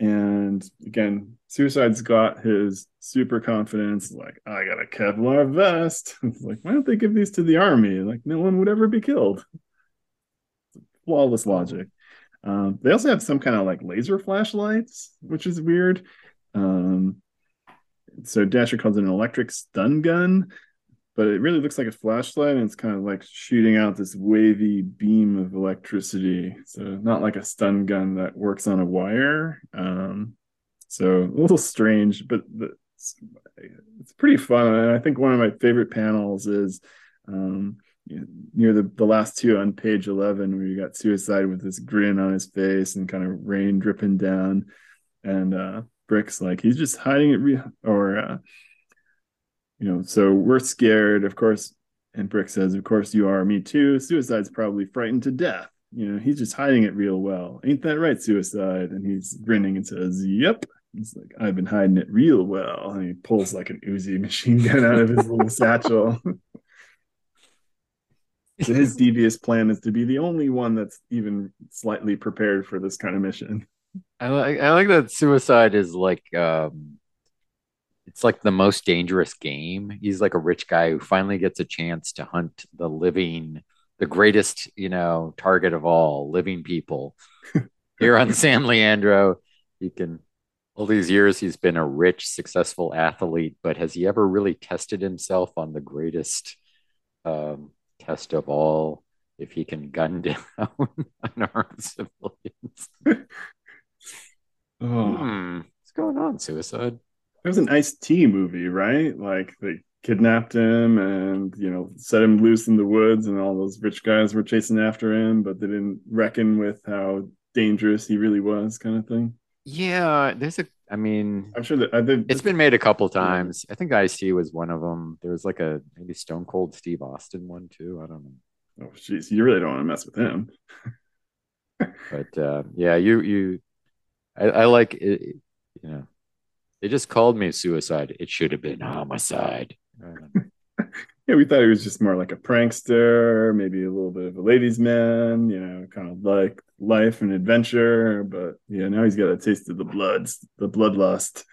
And again, Suicide's got his super confidence, like, I got a Kevlar vest. It's like, why don't they give these to the army? Like, no one would ever be killed. Flawless logic. Um, they also have some kind of like laser flashlights, which is weird. Um, so Dasher calls it an electric stun gun but it really looks like a flashlight and it's kind of like shooting out this wavy beam of electricity. So not like a stun gun that works on a wire. Um, so a little strange but the, it's, it's, pretty fun. And i think one of my favorite panels is um, near the, the last two on page 11 where you got suicide with this grin on his face and kind of rain dripping down and uh bricks like he's just hiding it re- or uh you know, so we're scared, of course. And Brick says, Of course you are, me too. Suicide's probably frightened to death. You know, he's just hiding it real well. Ain't that right, Suicide? And he's grinning and says, Yep. He's like, I've been hiding it real well. And he pulls like an Uzi machine gun out of his little satchel. His devious plan is to be the only one that's even slightly prepared for this kind of mission. I like I like that suicide is like um it's like the most dangerous game. He's like a rich guy who finally gets a chance to hunt the living, the greatest, you know, target of all, living people. Here on San Leandro, he can all these years he's been a rich, successful athlete, but has he ever really tested himself on the greatest um, test of all? If he can gun down unarmed civilians. Oh, Hmm. What's going on, suicide? it was an Ice T movie, right? Like they kidnapped him and you know set him loose in the woods, and all those rich guys were chasing after him, but they didn't reckon with how dangerous he really was, kind of thing. Yeah, there's a. I mean, I'm sure that think it's been made a couple times. I think Ice T was one of them. There was like a maybe Stone Cold Steve Austin one too. I don't know. Oh, jeez, you really don't want to mess with him. But uh, yeah, you you, I, I like it. You know, they just called me suicide. It should have been homicide. Yeah, we thought he was just more like a prankster, maybe a little bit of a ladies' man, you know, kind of like life and adventure. But yeah, now he's got a taste of the bloods, the bloodlust.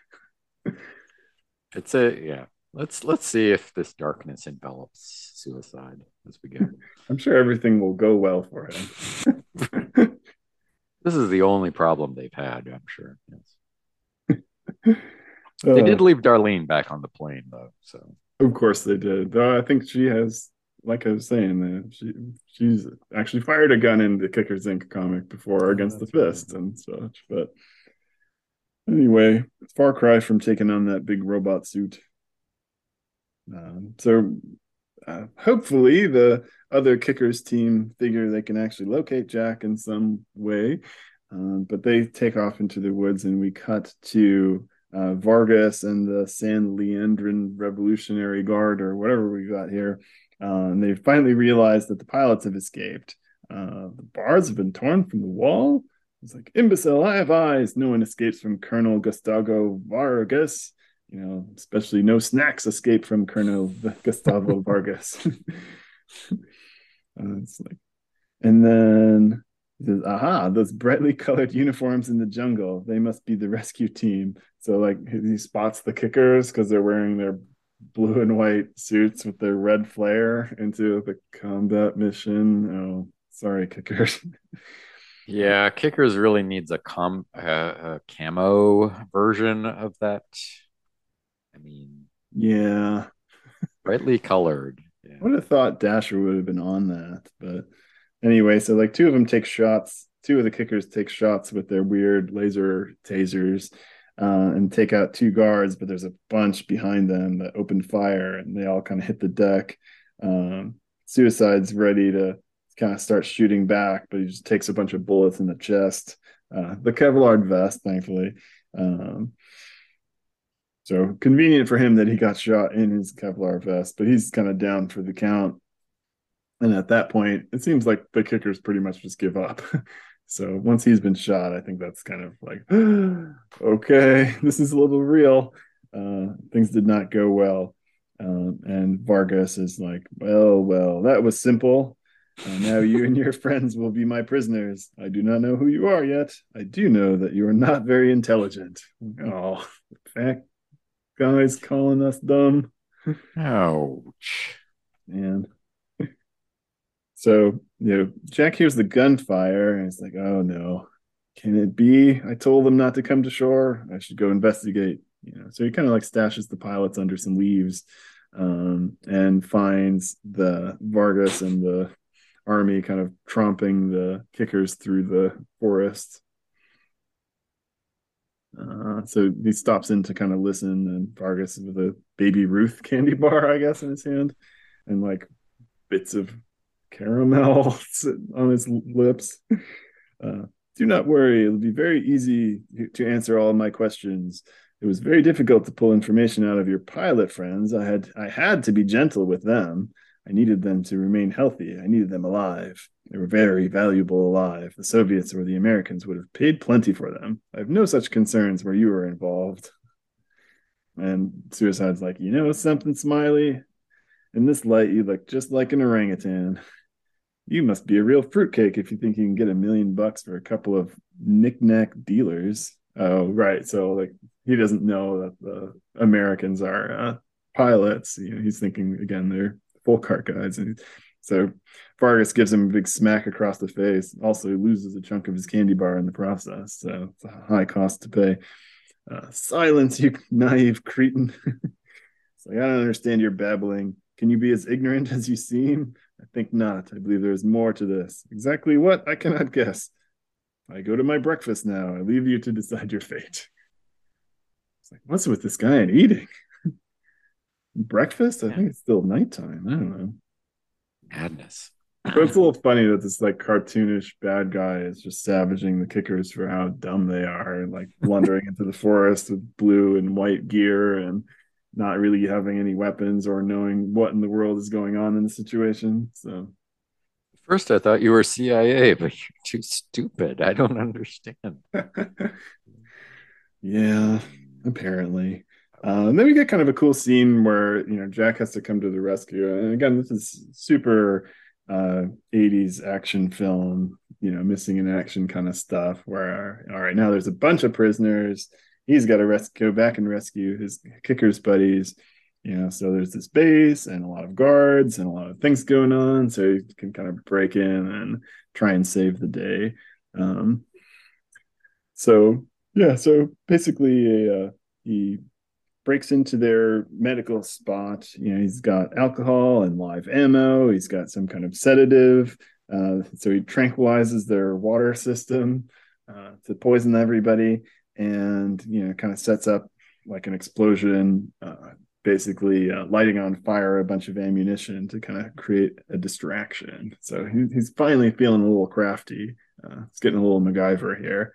it's a yeah. Let's let's see if this darkness envelops suicide as we go. I'm sure everything will go well for him. This is the only problem they've had. I'm sure. Yes. They Uh, did leave Darlene back on the plane though, so Of course they did. Though I think she has, like I was saying, uh, she she's actually fired a gun in the Kickers Inc. comic before against the right. fist and such. But anyway, far cry from taking on that big robot suit. Um, so uh, hopefully the other Kickers team figure they can actually locate Jack in some way. Um, but they take off into the woods, and we cut to uh, Vargas and the San Leandrin Revolutionary Guard, or whatever we got here. Uh, and they finally realize that the pilots have escaped. Uh, the bars have been torn from the wall. It's like, imbecile, I have eyes. No one escapes from Colonel Gustavo Vargas. You know, especially no snacks escape from Colonel Gustavo Vargas. Uh, it's like, and then he says, aha, those brightly colored uniforms in the jungle. They must be the rescue team. So, like, he spots the kickers because they're wearing their blue and white suits with their red flare into the combat mission. Oh, sorry, kickers. yeah, Kickers really needs a com uh, a camo version of that. I mean, yeah. brightly colored. Yeah. I would have thought Dasher would have been on that. But anyway, so like two of them take shots. Two of the kickers take shots with their weird laser tasers uh, and take out two guards, but there's a bunch behind them that open fire and they all kind of hit the deck. Um, Suicide's ready to kind of start shooting back, but he just takes a bunch of bullets in the chest. Uh, the Kevlar vest, thankfully. Um, so convenient for him that he got shot in his Kevlar vest, but he's kind of down for the count. And at that point, it seems like the kickers pretty much just give up. so once he's been shot, I think that's kind of like, okay, this is a little real. Uh, things did not go well. Um, and Vargas is like, well, well, that was simple. Uh, now you and your friends will be my prisoners. I do not know who you are yet. I do know that you are not very intelligent. Oh, fact guys calling us dumb. Ouch. And so, you know, Jack hears the gunfire and he's like, oh no, can it be? I told them not to come to shore. I should go investigate. You know, so he kind of like stashes the pilots under some leaves um, and finds the Vargas and the army kind of tromping the kickers through the forest. Uh, so he stops in to kind of listen, and Vargas with a baby Ruth candy bar, I guess, in his hand, and like bits of caramel on his lips. Uh, do not worry, it'll be very easy to answer all my questions. It was very difficult to pull information out of your pilot friends. I had I had to be gentle with them. I needed them to remain healthy. I needed them alive. They were very valuable alive. The Soviets or the Americans would have paid plenty for them. I have no such concerns where you were involved. And Suicide's like, you know something, Smiley? In this light, you look just like an orangutan. You must be a real fruitcake if you think you can get a million bucks for a couple of knickknack dealers. Oh, right. So like he doesn't know that the Americans are uh, pilots. You know, he's thinking again they're full cart guys, and so Vargas gives him a big smack across the face. Also, he loses a chunk of his candy bar in the process, so it's a high cost to pay. Uh, silence, you naive cretin. it's like I don't understand your babbling. Can you be as ignorant as you seem? I think not. I believe there is more to this. Exactly what I cannot guess. I go to my breakfast now. I leave you to decide your fate. It's like, what's with this guy and eating? breakfast? I think it's still nighttime. I don't know. Madness. But it's a little funny that this like cartoonish bad guy is just savaging the kickers for how dumb they are and like blundering into the forest with blue and white gear and not really having any weapons or knowing what in the world is going on in the situation. So First, I thought you were CIA, but you're too stupid. I don't understand. yeah, apparently. Uh, and then we get kind of a cool scene where you know Jack has to come to the rescue, and again, this is super uh, 80s action film, you know, missing in action kind of stuff. Where all right, now there's a bunch of prisoners. He's got to res- go back and rescue his kickers buddies. You know, so there's this base and a lot of guards and a lot of things going on. So he can kind of break in and try and save the day. Um, so yeah, so basically, uh, he breaks into their medical spot. You know, he's got alcohol and live ammo. He's got some kind of sedative. Uh, so he tranquilizes their water system uh, to poison everybody, and you know, kind of sets up like an explosion, uh, basically uh, lighting on fire a bunch of ammunition to kind of create a distraction. So he, he's finally feeling a little crafty. Uh, it's getting a little MacGyver here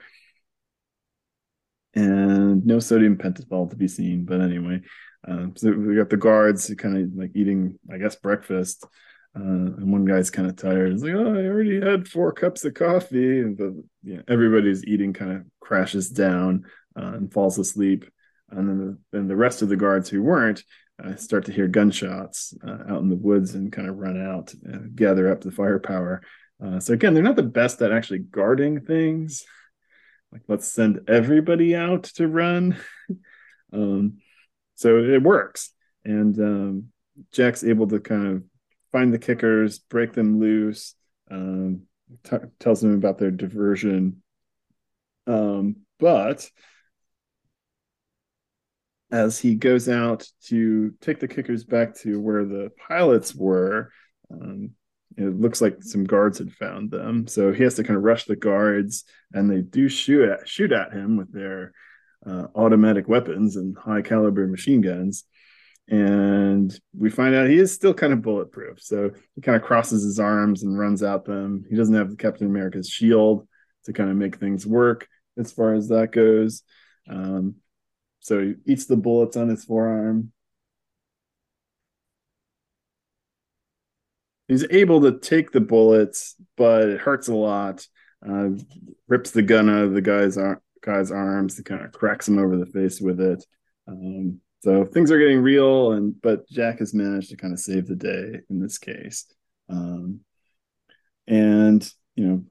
and no sodium pentothal to be seen. But anyway, uh, so we got the guards kind of like eating, I guess, breakfast. Uh, and one guy's kind of tired. He's like, "Oh, I already had four cups of coffee." And the you know, everybody's eating kind of crashes down uh, and falls asleep. And then the, then the rest of the guards who weren't uh, start to hear gunshots uh, out in the woods and kind of run out, and gather up the firepower. Uh, so again, they're not the best at actually guarding things like let's send everybody out to run um, so it works and um, jack's able to kind of find the kickers break them loose um, t- tells them about their diversion um, but as he goes out to take the kickers back to where the pilots were um, it looks like some guards had found them. So he has to kind of rush the guards, and they do shoot at shoot at him with their uh, automatic weapons and high caliber machine guns. And we find out he is still kind of bulletproof. So he kind of crosses his arms and runs at them. He doesn't have Captain America's shield to kind of make things work as far as that goes. Um, so he eats the bullets on his forearm he's able to take the bullets, but it hurts a lot. Uh, rips the gun out of the guy's ar- guy's arms, he kind of cracks him over the face with it. Um, so things are getting real, and but Jack has managed to kind of save the day in this case. Um, and you know,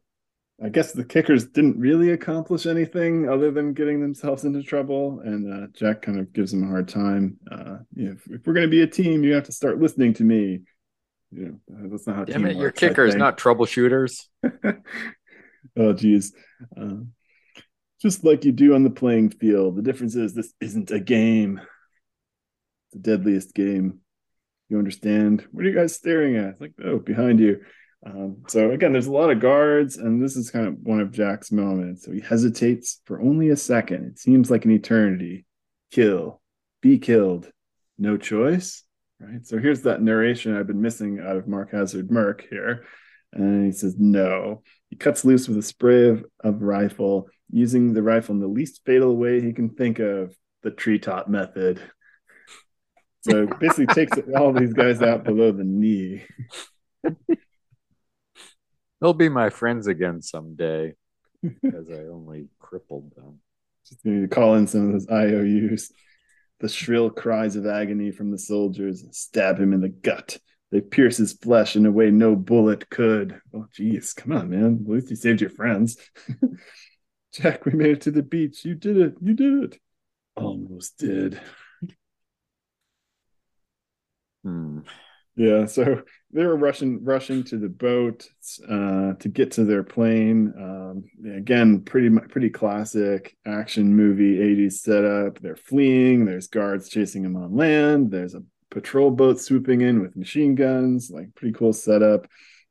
I guess the kickers didn't really accomplish anything other than getting themselves into trouble. And uh, Jack kind of gives them a hard time. Uh, you know, if, if we're going to be a team, you have to start listening to me you know, that's not how. Damn it, your kickers, not troubleshooters. oh, geez. Uh, just like you do on the playing field. The difference is this isn't a game. The deadliest game. You understand? What are you guys staring at? Like, oh, behind you. Um, so again, there's a lot of guards, and this is kind of one of Jack's moments. So he hesitates for only a second. It seems like an eternity. Kill, be killed. No choice right? So here's that narration I've been missing out of Mark Hazzard Merc here. And he says, no. He cuts loose with a spray of, of rifle, using the rifle in the least fatal way he can think of the treetop method. So basically takes all these guys out below the knee. They'll be my friends again someday because I only crippled them. Just need to call in some of those IOUs the shrill cries of agony from the soldiers stab him in the gut. They pierce his flesh in a way no bullet could. Oh, geez, come on, man. At least you saved your friends. Jack, we made it to the beach. You did it. You did it. Almost did. Hmm. Yeah, so they were rushing rushing to the boat uh, to get to their plane. Um, again, pretty pretty classic action movie '80s setup. They're fleeing. There's guards chasing them on land. There's a patrol boat swooping in with machine guns. Like pretty cool setup.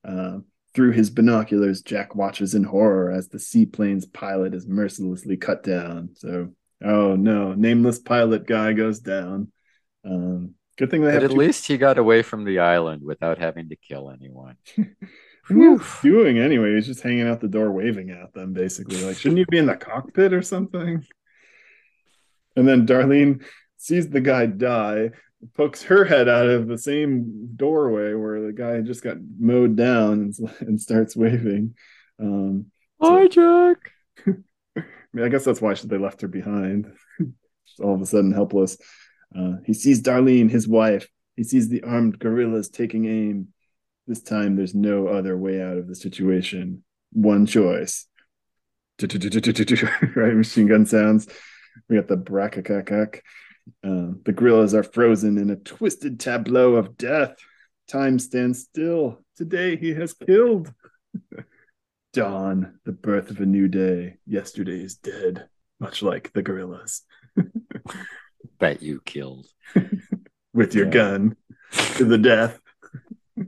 Uh, through his binoculars, Jack watches in horror as the seaplane's pilot is mercilessly cut down. So, oh no, nameless pilot guy goes down. Um, Good thing they But have. at two- least he got away from the island without having to kill anyone. What is he doing anyway? He's just hanging out the door, waving at them. Basically, like, shouldn't you be in the cockpit or something? And then Darlene sees the guy die, pokes her head out of the same doorway where the guy just got mowed down, and, and starts waving. Um, Hi, Jack. I, mean, I guess that's why they left her behind. She's all of a sudden helpless. Uh, he sees Darlene, his wife. He sees the armed guerrillas taking aim. This time, there's no other way out of the situation. One choice. right, machine gun sounds. We got the brackakakak. Uh, the guerrillas are frozen in a twisted tableau of death. Time stands still. Today he has killed. Dawn, the birth of a new day. Yesterday is dead, much like the guerrillas. Bet you killed. With your Yeah. gun to the death.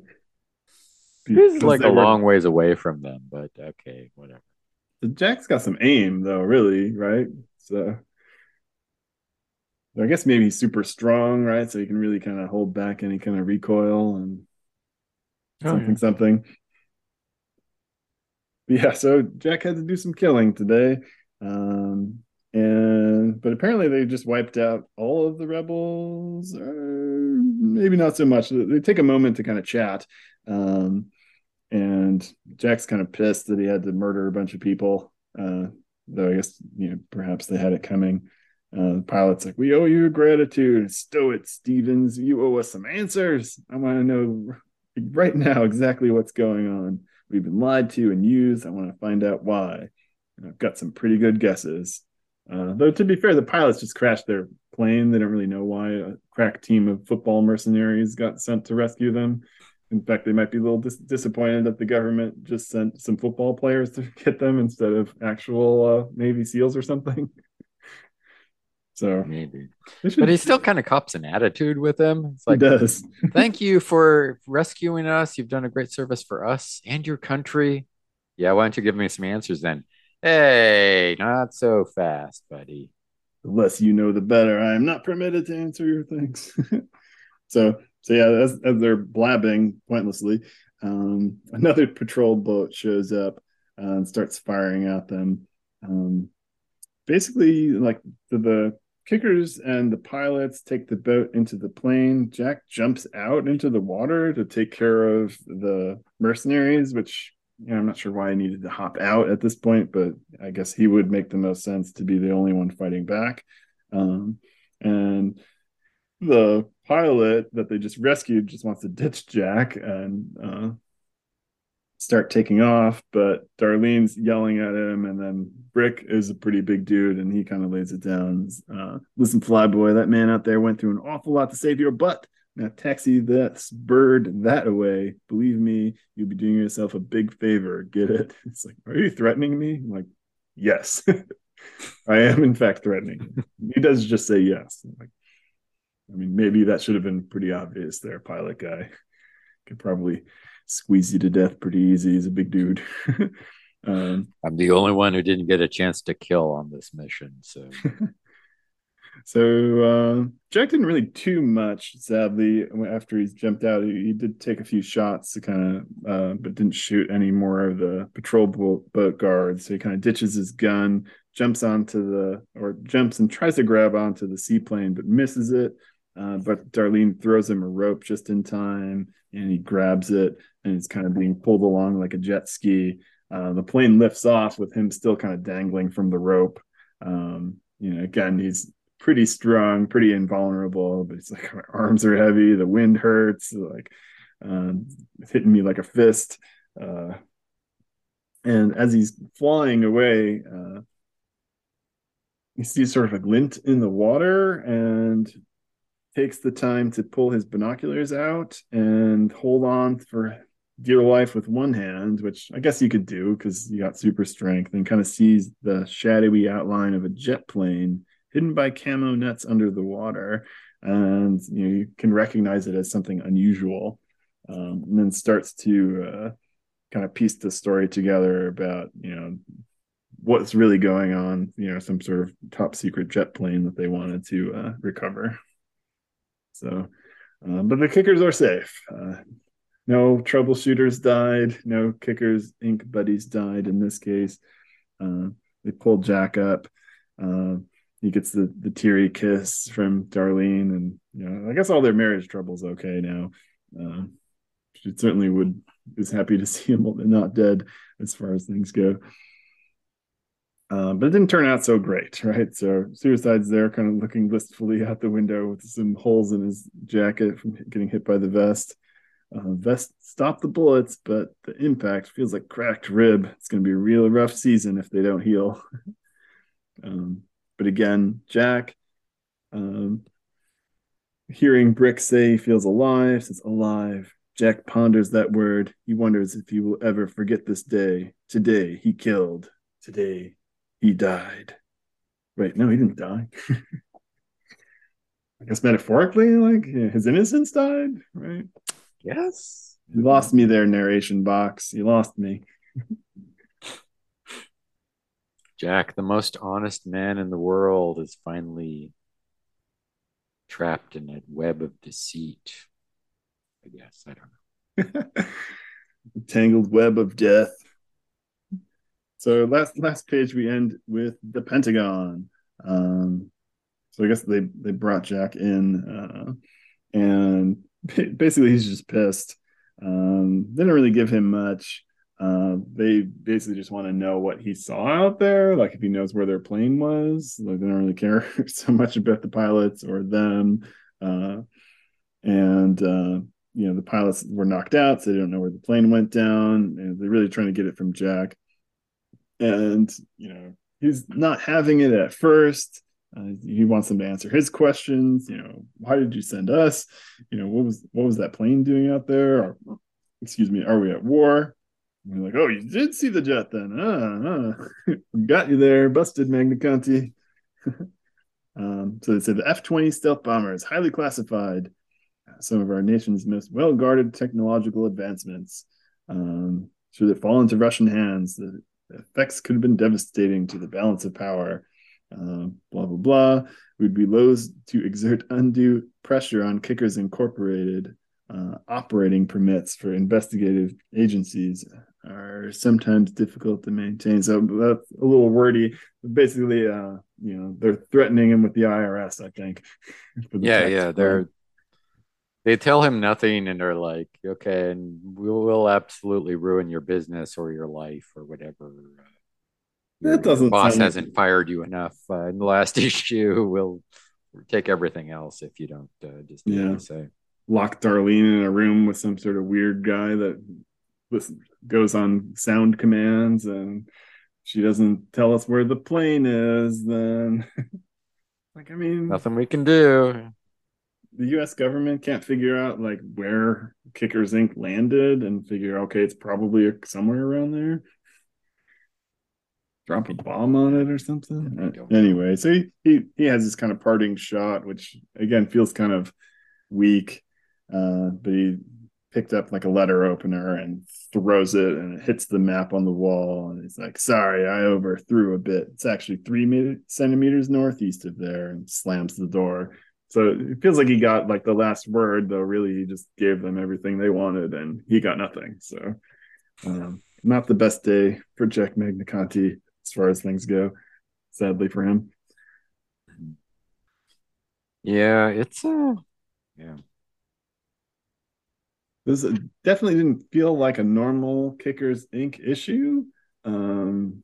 This is like a were- long ways away from them, but okay, whatever. Jack's got some aim, though, really, right? So I guess maybe he's super strong, right? So he can really kind of hold back any kind of recoil and Oh, something, something. Yeah, so Jack had to do some killing today. Um, and but apparently they just wiped out all of the rebels, or maybe not so much. They take a moment to kind of chat. Um, and Jack's kind of pissed that he had to murder a bunch of people. Uh, though I guess you know perhaps they had it coming. Uh, the pilot's like, "We owe you gratitude. Stow it, Stevens. You owe us some answers. I want to know right now exactly what's going on. We've been lied to and used. I want to find out why. And I've got some pretty good guesses. Uh, though to be fair, the pilots just crashed their plane. They don't really know why. A crack team of football mercenaries got sent to rescue them. In fact, they might be a little dis- disappointed that the government just sent some football players to get them instead of actual uh, Navy SEALs or something. so Maybe. should- But he still kind of cops an attitude with them. It's he like, does. thank you for rescuing us. You've done a great service for us and your country. Yeah, why don't you give me some answers then? Hey, not so fast, buddy. the less you know, the better. I am not permitted to answer your things. so, so yeah, as, as they're blabbing pointlessly, um, another patrol boat shows up uh, and starts firing at them. Um, basically, like the, the kickers and the pilots take the boat into the plane. Jack jumps out into the water to take care of the mercenaries, which you know, I'm not sure why I needed to hop out at this point, but I guess he would make the most sense to be the only one fighting back. Um, and the pilot that they just rescued just wants to ditch Jack and uh, start taking off, but Darlene's yelling at him, and then Brick is a pretty big dude, and he kind of lays it down. Uh, Listen, Flyboy, that man out there went through an awful lot to save your butt. Now taxi this bird that away. Believe me, you'll be doing yourself a big favor. Get it? It's like, are you threatening me? I'm like, yes, I am in fact threatening. He does just say yes. I'm like, I mean, maybe that should have been pretty obvious there, pilot guy. Could probably squeeze you to death pretty easy. He's a big dude. um, I'm the only one who didn't get a chance to kill on this mission. So So uh, Jack didn't really do much, sadly. After he's jumped out, he, he did take a few shots to kind of, uh, but didn't shoot any more of the patrol boat, boat guards. So he kind of ditches his gun, jumps onto the, or jumps and tries to grab onto the seaplane, but misses it. Uh, but Darlene throws him a rope just in time, and he grabs it, and it's kind of being pulled along like a jet ski. Uh, the plane lifts off with him still kind of dangling from the rope. Um, you know, again, he's pretty strong, pretty invulnerable, but it's like my arms are heavy, the wind hurts, like uh, hitting me like a fist. Uh, and as he's flying away, uh, he sees sort of a glint in the water and takes the time to pull his binoculars out and hold on for dear life with one hand, which I guess you could do because you got super strength, and kind of sees the shadowy outline of a jet plane hidden by camo nets under the water. And you know you can recognize it as something unusual, um, and then starts to uh, kind of piece the story together about you know what's really going on. You know, some sort of top secret jet plane that they wanted to uh, recover. So, um, but the kickers are safe. Uh, no troubleshooters died. No Kickers Inc buddies died in this case. Uh, they pulled Jack up. Uh, he gets the the teary kiss from Darlene, and you know, I guess all their marriage troubles okay now. Uh, she certainly would is happy to see him not dead as far as things go. Uh, but it didn't turn out so great, right? So suicide's there, kind of looking wistfully out the window with some holes in his jacket from getting hit by the vest. Uh, vest stopped the bullets, but the impact feels like cracked rib. It's going to be a real rough season if they don't heal. um, but again, Jack, um, hearing Brick say he feels alive, says alive. Jack ponders that word. He wonders if he will ever forget this day. Today he killed. Today he died. Wait, no, he didn't die. I guess metaphorically, like his innocence died, right? Yes. You lost me there, narration box. You lost me. Jack, the most honest man in the world, is finally trapped in a web of deceit. I guess. I don't know. Tangled web of death. So last last page we end with the Pentagon. Um, so I guess they they brought Jack in, uh, and basically he's just pissed. Um, they didn't really give him much. Uh, they basically just want to know what he saw out there, like if he knows where their plane was. Like they don't really care so much about the pilots or them. Uh, and uh, you know the pilots were knocked out, so they don't know where the plane went down. And they're really trying to get it from Jack. And you know he's not having it at first. Uh, he wants them to answer his questions. You know, why did you send us? You know, what was what was that plane doing out there? Or, excuse me, are we at war? And we're like, oh, you did see the jet then? Ah, ah. got you there, busted Magnaconti. um, so they said the F twenty stealth bomber is highly classified. Some of our nation's most well guarded technological advancements. Um, should it fall into Russian hands, the effects could have been devastating to the balance of power uh, blah blah blah. We'd be loath to exert undue pressure on Kickers Incorporated. Uh, operating permits for investigative agencies are sometimes difficult to maintain. So that's a little wordy. Basically, uh, you know, they're threatening him with the IRS. I think. yeah, yeah, they're they tell him nothing and they're like okay and we will absolutely ruin your business or your life or whatever that doesn't. boss hasn't fired you enough uh, in the last issue. We'll take everything else if you don't uh, just do yeah. say. Lock Darlene in a room with some sort of weird guy that goes on sound commands, and she doesn't tell us where the plane is. Then, like, I mean, nothing we can do. The U.S. government can't figure out like where Kickers Inc. landed and figure okay, it's probably somewhere around there drop a bomb on it or something. Anyway, so he, he he has this kind of parting shot, which again feels kind of weak. Uh, but he picked up like a letter opener and throws it and it hits the map on the wall and he's like sorry i overthrew a bit it's actually three centimeters northeast of there and slams the door so it feels like he got like the last word though really he just gave them everything they wanted and he got nothing so um, not the best day for jack magnaconti as far as things go. Sadly for him. Yeah, it's uh yeah. This definitely didn't feel like a normal Kickers Inc. issue. Um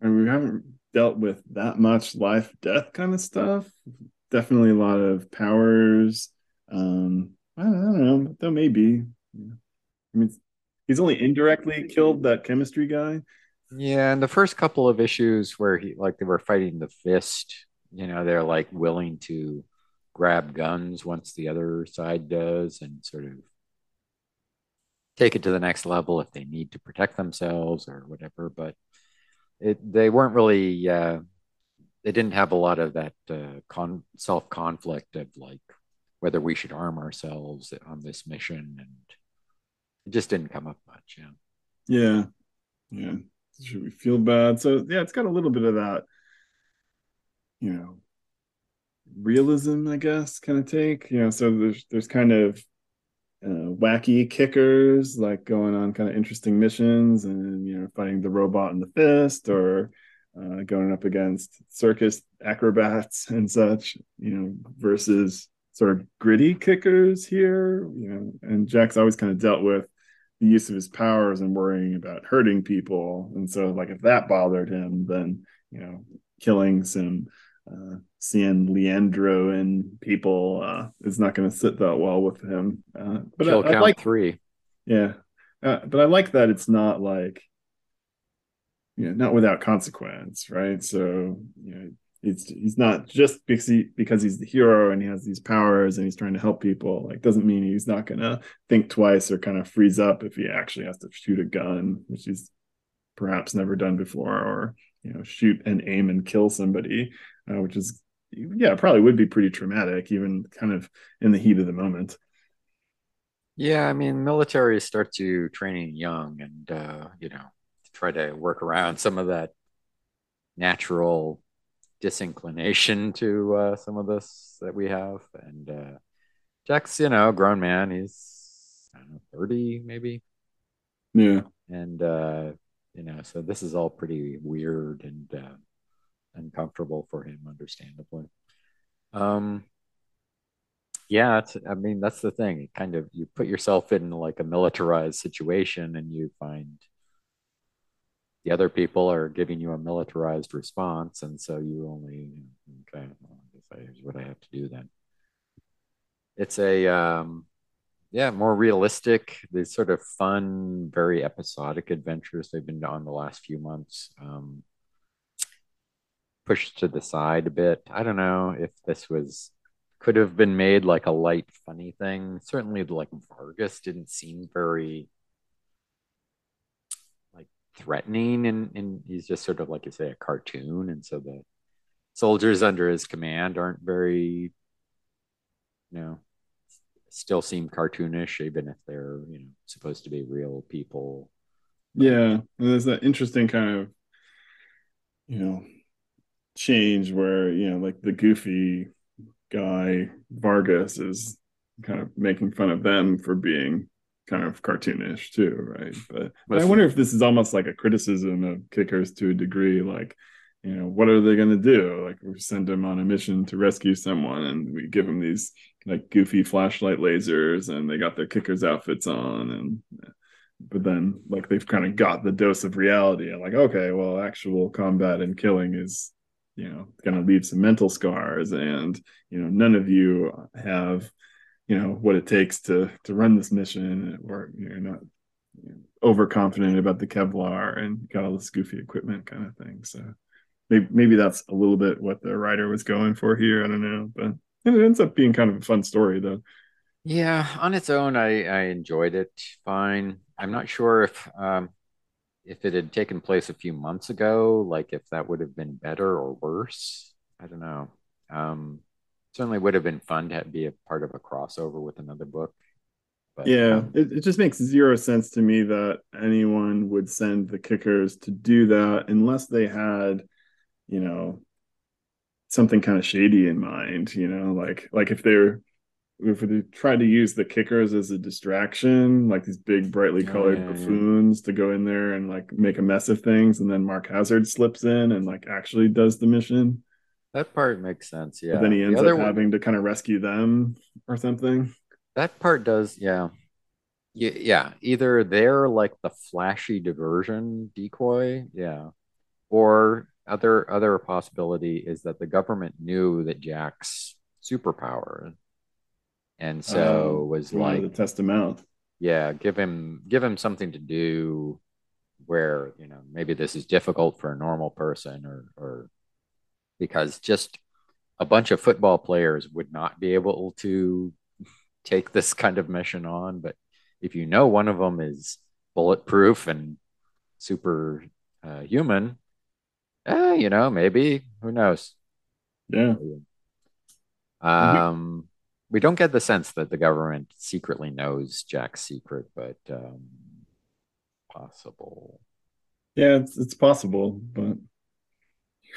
and we haven't dealt with that much life death kind of stuff. Definitely a lot of powers, um, I don't, I don't know, though maybe. Yeah. I mean, he's only indirectly killed that chemistry guy. Yeah, and the first couple of issues where he like they were fighting the fist, you know, they're like willing to grab guns once the other side does and sort of take it to the next level if they need to protect themselves or whatever. But it they weren't really uh, they didn't have a lot of that uh, con- self conflict of like whether we should arm ourselves on this mission, and it just didn't come up much. Yeah. Yeah. Yeah. Should we feel bad? So yeah, it's got a little bit of that, you know, realism, I guess, kind of take. You know, so there's there's kind of uh, wacky kickers like going on kind of interesting missions and you know fighting the robot in the fist or uh, going up against circus acrobats and such you know versus sort of gritty kickers here you know. And jack's always kind of dealt with the use of his powers and worrying about hurting people. And so like if that bothered him then you know killing some uh, seeing Leandro and people uh, is not going to sit that well with him. Uh, but Kill I, I like three. Yeah, uh, but I like that it's not like you know not without consequence, right? So you know he's he's not just because he because he's the hero and he has these powers and he's trying to help people. Like doesn't mean he's not going to think twice or kind of freeze up if he actually has to shoot a gun, which he's perhaps never done before, or you know shoot and aim and kill somebody uh, which is yeah probably would be pretty traumatic even kind of in the heat of the moment. Yeah i mean military starts you training young and uh, you know try to work around some of that natural disinclination to uh, some of this that we have. And uh, jack's you know a grown man. He's i don't know 30 maybe. Yeah. And uh you know so this is all pretty weird and uh, uncomfortable for him, understandably. Um, yeah, I mean that's the thing. It kind of you put yourself in like a militarized situation, and you find the other people are giving you a militarized response, and so you only okay. Well, here's what I have to do then. It's a um, yeah, more realistic. These sort of fun, very episodic adventures they've been on the last few months. Um, pushed to the side a bit. I don't know if this was could have been made like a light, funny thing. Certainly, like Vargas didn't seem very like threatening, and and he's just sort of like you say a cartoon, and so the soldiers under his command aren't very, you know, still seem cartoonish, even if they're you know supposed to be real people. Yeah, there's that interesting kind of, you know, change where you know like the goofy guy Vargas is kind of making fun of them for being kind of cartoonish too, right? But, but I wonder if this is almost like a criticism of kickers to a degree, like you know what are they going to do? Like we send them on a mission to rescue someone, and we give them these like goofy flashlight lasers, and they got their kickers outfits on, and but then like they've kind of got the dose of reality and like okay well actual combat and killing is you know going to leave some mental scars and you know none of you have you know what it takes to to run this mission or you're not you know, overconfident about the kevlar and got all this goofy equipment kind of thing. So maybe, maybe that's a little bit what the writer was going for here. I don't know but it ends up being kind of a fun story though. Yeah on its own i i enjoyed it fine. I'm not sure if um if it had taken place a few months ago, like if that would have been better or worse. I don't know. Um, certainly would have been fun to be a part of a crossover with another book. But, yeah, um, it, it just makes zero sense to me that anyone would send the kickers to do that unless they had, you know, something kind of shady in mind. You know, like like if they're if we try to use the kickers as a distraction, like these big brightly oh, colored oh, yeah, buffoons yeah. to go in there and like make a mess of things, and then Mark Hazzard slips in and like actually does the mission. That part makes sense, yeah. But then he ends the up having one... to kind of rescue them or something. That part does, yeah. Yeah, yeah. Either they're like the flashy diversion decoy, yeah, or other other possibility is that the government knew that Jack's superpower and so Um, was like, to test him out. yeah, give him give him something to do where you know maybe this is difficult for a normal person or or because just a bunch of football players would not be able to take this kind of mission on. But if you know one of them is bulletproof and super uh, human, eh, you know, maybe who knows? Yeah. Um, we don't get the sense that the government secretly knows Jack's secret, but um, possible. Yeah, it's it's possible, but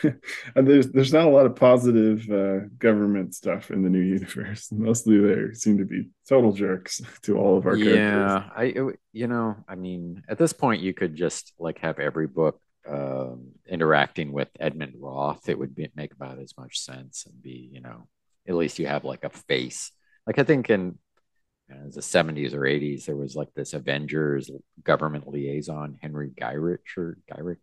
there's there's not a lot of positive uh, government stuff in the new universe. Mostly they seem to be total jerks to all of our characters. Yeah, I it- you know, I mean, at this point, you could just like have every book um, interacting with Edmund Roth. It would be, make about as much sense and be, you know, at least you have like a face. Like I think in the 70s or 80s, there was like this Avengers government liaison, Henry Gyrich or Gyrick,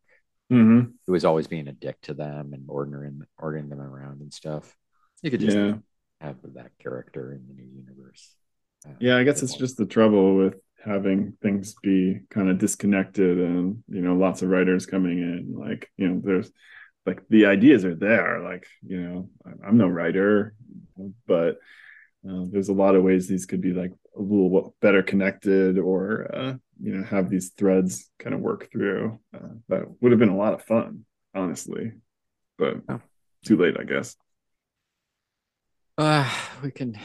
Mhm. who was always being a dick to them and ordering ordering them around and stuff. You could just Yeah. have that character in the new universe. Uh, Yeah, I guess it's just the trouble with having things be kind of disconnected and you know lots of writers coming in like you know there's like the ideas are there like you know I- i'm no writer but uh, there's a lot of ways these could be like a little better connected or uh, you know have these threads kind of work through uh, that would have been a lot of fun honestly but Oh. too late i guess Uh, we can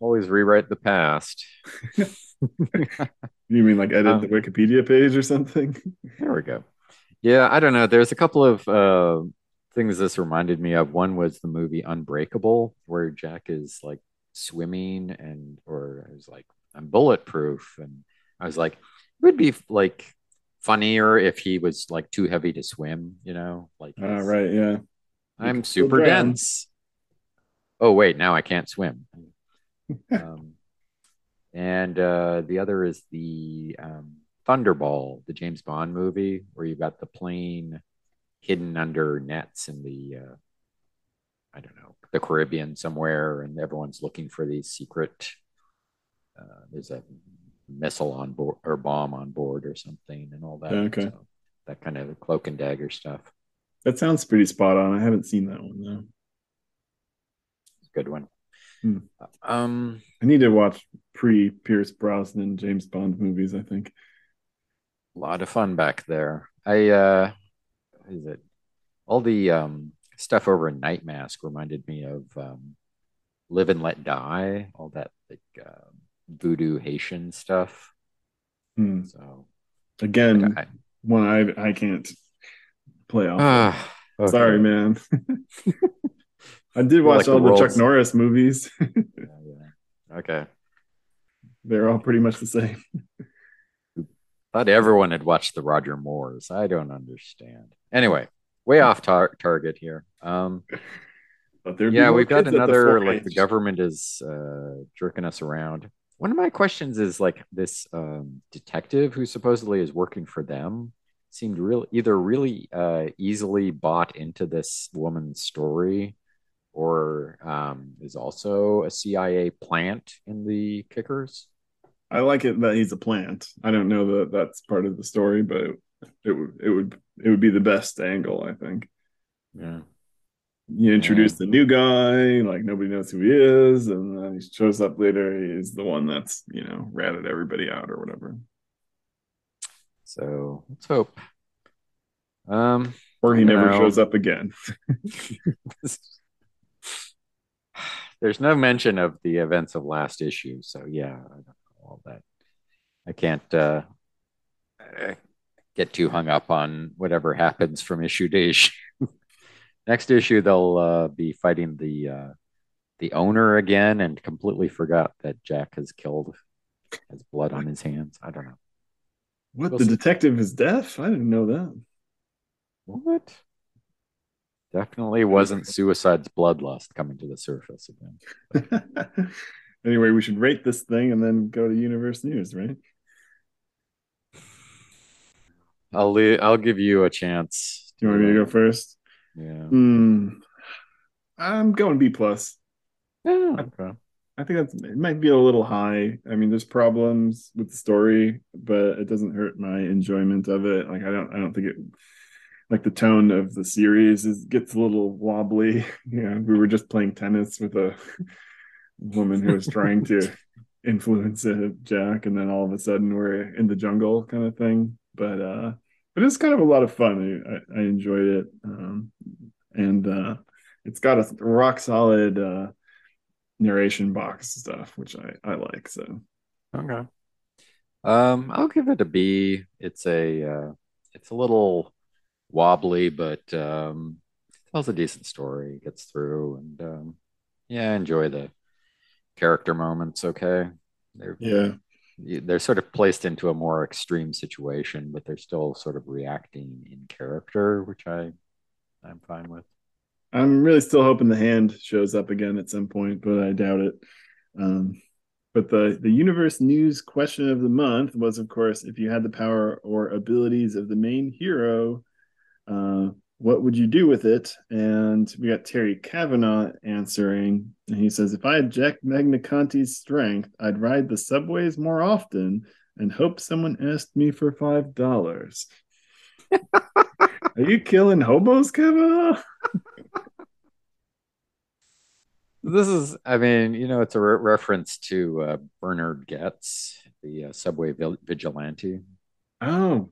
always rewrite the past. you mean like edit Um, the wikipedia page or something There we go. Yeah, I don't know. There's a couple of uh, things this reminded me of. One was the movie Unbreakable, where Jack is like swimming and, or I was like, I'm bulletproof. And I was like, it would be like funnier if he was like too heavy to swim, you know? Like, he's- right yeah I'm super dense. Oh, wait, now I can't swim. um, and uh, the other is the um, Thunderball, the James Bond movie, where you've got the plane hidden under nets in the, uh, I don't know, the Caribbean somewhere, and everyone's looking for these secret. Uh, there's a missile on board or bomb on board or something, and all that. Okay. So that kind of cloak and dagger stuff. That sounds pretty spot on. I haven't seen that one though. It's a good one. Hmm. Um, I need to watch pre Pierce Brosnan James Bond movies. I think. A lot of fun back there. I uh is it? All the um stuff over in Nightmask reminded me of um Live and Let Die, all that like uh, voodoo Haitian stuff. Hmm. So Again, I, one I I can't play off. of. Ah, okay. Sorry, man. I did watch like all the Chuck Norris movies. Yeah, yeah. Okay. They're all pretty much the same. Thought everyone had watched the Roger Moores. I don't understand. Anyway, way off tar- target here. Um But yeah we've got the another 4-H. like the government is uh jerking us around one of my questions is like this um detective who supposedly is working for them seemed real either really uh easily bought into this woman's story or um is also a cia plant in the kickers I like it that he's a plant. I don't know that that's part of the story, but it, it would it would it would be the best angle. I think. yeah you introduce the new guy, like nobody knows who he is, and then he shows up later. He's the one that's you know ratted everybody out or whatever, so let's hope um or he never know. shows up again. there's no mention of the events of last issue so yeah I don't know all that i can't uh uh, get too hung up on whatever happens from issue to issue next issue they'll uh be fighting the uh the owner again and completely forgot that jack has killed has blood on his hands i don't know What We'll the see. detective is deaf? I didn't know that. what definitely wasn't suicide's bloodlust coming to the surface again anyway, we should rate this thing and then go to Universe News, right? i'll le- i'll give you a chance Do you want me to go first? yeah Hmm. I'm going B plus. Okay. I think that's it might be a little high. I mean, there's problems with the story, but it doesn't hurt my enjoyment of it. Like I don't I don't think it like the tone of the series is gets a little wobbly. Yeah, we were just playing tennis with a woman who was trying to influence Jack, and then all of a sudden we're in the jungle kind of thing. But uh, but it's kind of a lot of fun. I, I enjoyed it, um, and uh, it's got a rock solid uh, narration box stuff, which I I like. So okay, um, I'll give it a B. It's a uh, it's a little wobbly, but um, tells a decent story, gets through, and um, yeah, I enjoy the character moments. Okay, they're yeah, they're sort of placed into a more extreme situation, but they're still sort of reacting in character, which I I'm fine with. I'm really still hoping the hand shows up again at some point, but I doubt it. Um, but the the universe news question of the month was, of course, if you had the power or abilities of the main hero, uh, what would you do with it? And we got Terry Kavanaugh answering, and he says, if I had Jack Magnaconti's strength, I'd ride the subways more often and hope someone asked me for five dollars. Are you killing hobos, Kavanaugh? this is, I mean, you know, it's a re- reference to uh, Bernhard Goetz, the uh, subway vigilante. Oh,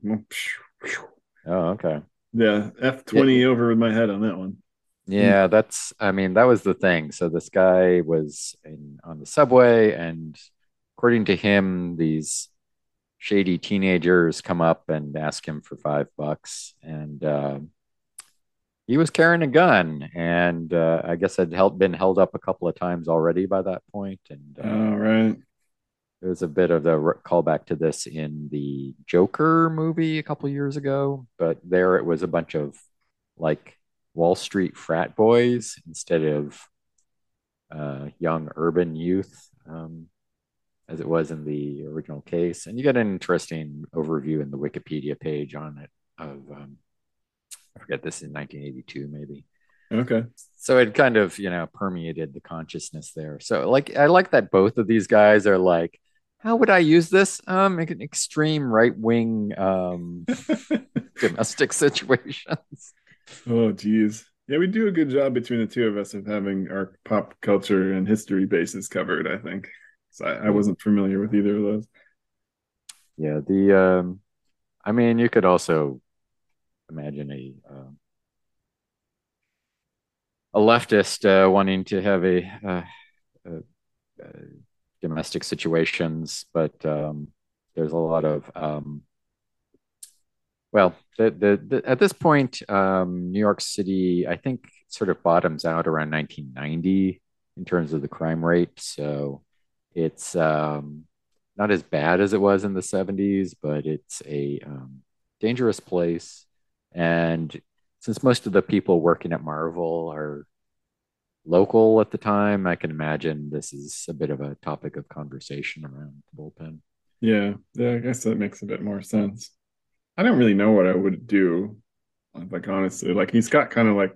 oh, okay. Yeah, F twenty over with my head on that one. Yeah, that's. I mean, that was the thing. So this guy was in on the subway, and according to him, these shady teenagers come up and ask him for five bucks, and uh, he was carrying a gun, and uh, I guess had held, been held up a couple of times already by that point. And uh, all right, there was a bit of a callback to this in the Joker movie a couple years ago, but there it was a bunch of like Wall Street frat boys instead of uh, young urban youth, um, as it was in the original case. And you get an interesting overview in the Wikipedia page on it of um, I forget this in 1982 maybe. Okay. So it kind of, you know, permeated the consciousness there. So like I like that both of these guys are like how would I use this? Um, an extreme right wing um, domestic situations. Oh, geez. Yeah, we do a good job between the two of us of having our pop culture and history bases covered. I think. So I, I wasn't familiar with either of those. Yeah, the. Um, I mean, you could also imagine a um, a leftist uh, wanting to have a, uh, a, a domestic situations, but um, there's a lot of um, well, the, the, the, at this point, um, New York City, I think, sort of bottoms out around 1990 in terms of the crime rate. So it's um, not as bad as it was in the 70s, but it's a um, dangerous place. And since most of the people working at Marvel are local at the time, I can imagine this is a bit of a topic of conversation around the bullpen. Yeah, yeah, I guess that makes a bit more sense. I don't really know what I would do. Like honestly, like he's got kind of like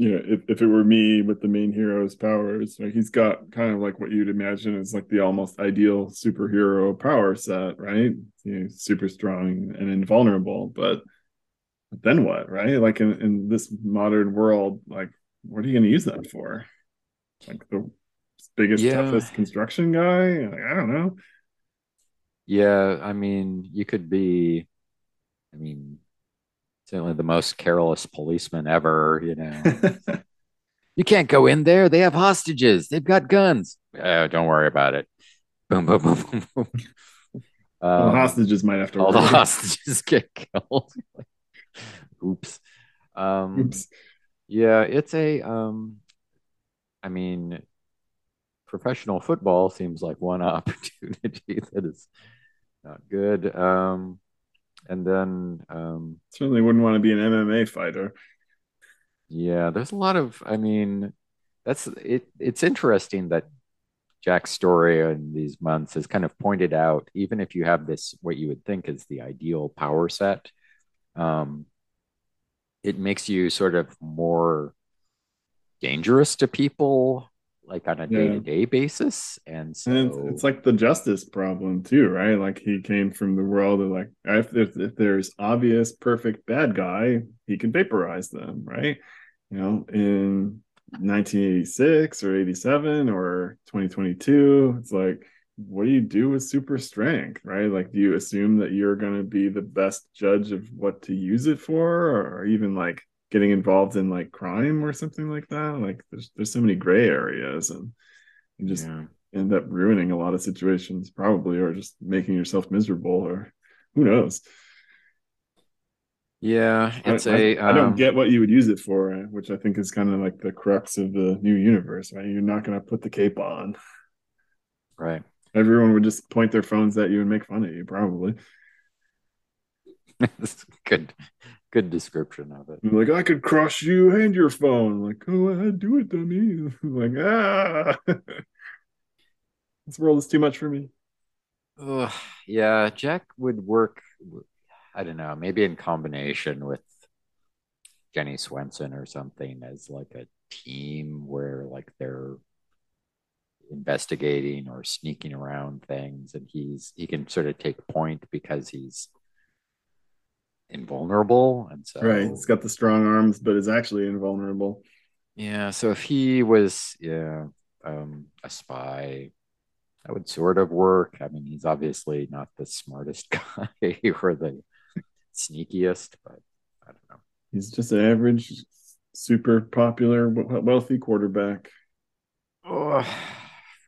you know, if, if it were me with the main hero's powers, like he's got kind of like what you'd imagine is like the almost ideal superhero power set, right? You know, super strong and invulnerable, but then what, right? Like in, in this modern world, like what are you going to use that for? Like the biggest, yeah. toughest construction guy? Like, I don't know. Yeah, I mean, you could be, I mean, certainly the most careless policeman ever, you know. you can't go in there. They have hostages. They've got guns. Uh, don't worry about it. Boom, boom, boom, boom, boom. Um, the hostages might have to. All worry. the hostages get killed. Oops. Um, Oops. Yeah, it's a um I mean professional football seems like one opportunity that is not good. Um and then um certainly wouldn't want to be an MMA fighter. Yeah, there's a lot of I mean that's it it's interesting that Jack's story in these months has kind of pointed out, even if you have this, what you would think is the ideal power set, um, it makes you sort of more dangerous to people like on a day to day basis. And so and it's, it's, like the justice problem too, right? Like he came from the world of like if, if, if there's obvious perfect bad guy, he can vaporize them, right? You know, in 1986 or 87 or 2022, it's like what do you do with super strength, right? Like, do you assume that you're going to be the best judge of what to use it for, or even like getting involved in like crime or something like that. Like there's there's so many gray areas and you just yeah. end up ruining a lot of situations probably or just making yourself miserable or who knows. Yeah, it's I, a. I, I don't um, get what you would use it for, which I think is kind of like the crux of the new universe, right? You're not going to put the cape on, right? Everyone would just point their phones at you and make fun of you, probably. good good description of it. Like I could crush you and your phone. Like, go ahead, do it, dummy. like, ah, this world is too much for me. Oh, yeah, Jack would work. I don't know, maybe in combination with Jenny Swensen or something as like a team where like they're investigating or sneaking around things, and he's he can sort of take point because he's invulnerable, and so right, he's got the strong arms, but is actually invulnerable. Yeah, so if he was, yeah, um, a spy, that would sort of work. I mean, he's obviously not the smartest guy or the sneakiest, but I don't know. He's just an average, super popular, wealthy quarterback. Oh,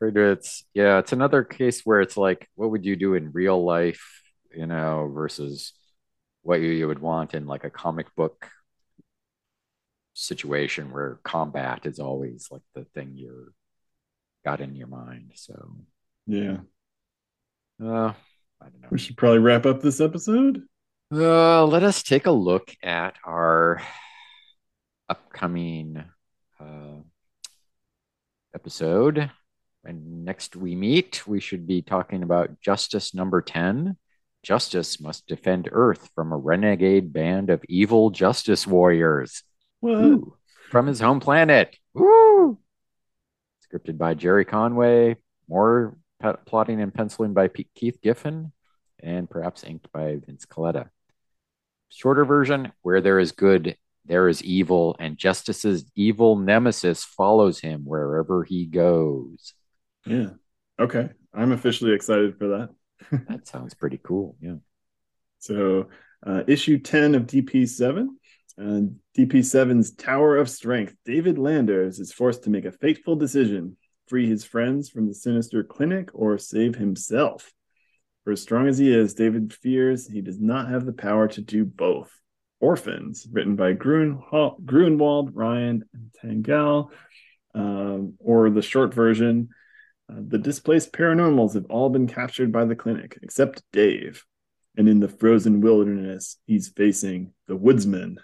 it's yeah, it's another case where it's like, what would you do in real life, you know, versus what you, you would want in like a comic book situation where combat is always like the thing you're got in your mind. So yeah. Uh I don't know. We should probably wrap up this episode. Uh let us take a look at our upcoming uh episode. And next we meet, we should be talking about justice number 10 Justice must defend Earth from a renegade band of evil justice warriors. Ooh, from his home planet. Woo! Scripted by Gerry Conway. More pe- plotting and penciling by Keith Giffen, and perhaps inked by Vince Colletta. Shorter version Where there is good, there is evil, and Justice's evil nemesis follows him wherever he goes. Yeah. Okay. I'm officially excited for that that sounds pretty cool. Yeah. So, uh, issue 10 of DP7. Uh, DP7's Tower of Strength. David Landers is forced to make a fateful decision free his friends from the sinister clinic or save himself. For as strong as he is, David fears he does not have the power to do both. Orphans, written by Gruenwald, Ryan, and Tanghal, um, or the short version, uh, the displaced paranormals have all been captured by the clinic, except Dave. And in the frozen wilderness, he's facing the woodsman.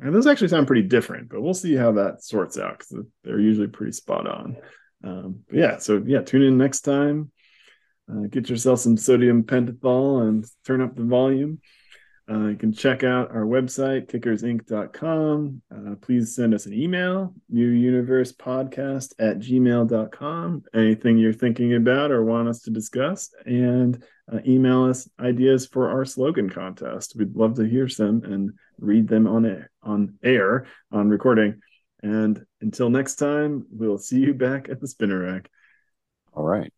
And those actually sound pretty different, but we'll see how that sorts out because they're usually pretty spot on. Um, yeah, so yeah, tune in next time. Uh, get yourself some sodium pentothal and turn up the volume. Uh, you can check out our website, kickersinc.com. Uh, please send us an email, newuniversepodcast at gmail.com. Anything you're thinking about or want us to discuss, and uh, email us ideas for our slogan contest. We'd love to hear some and read them on air, on air, on recording. And until next time, we'll see you back at the spinner rack. All right.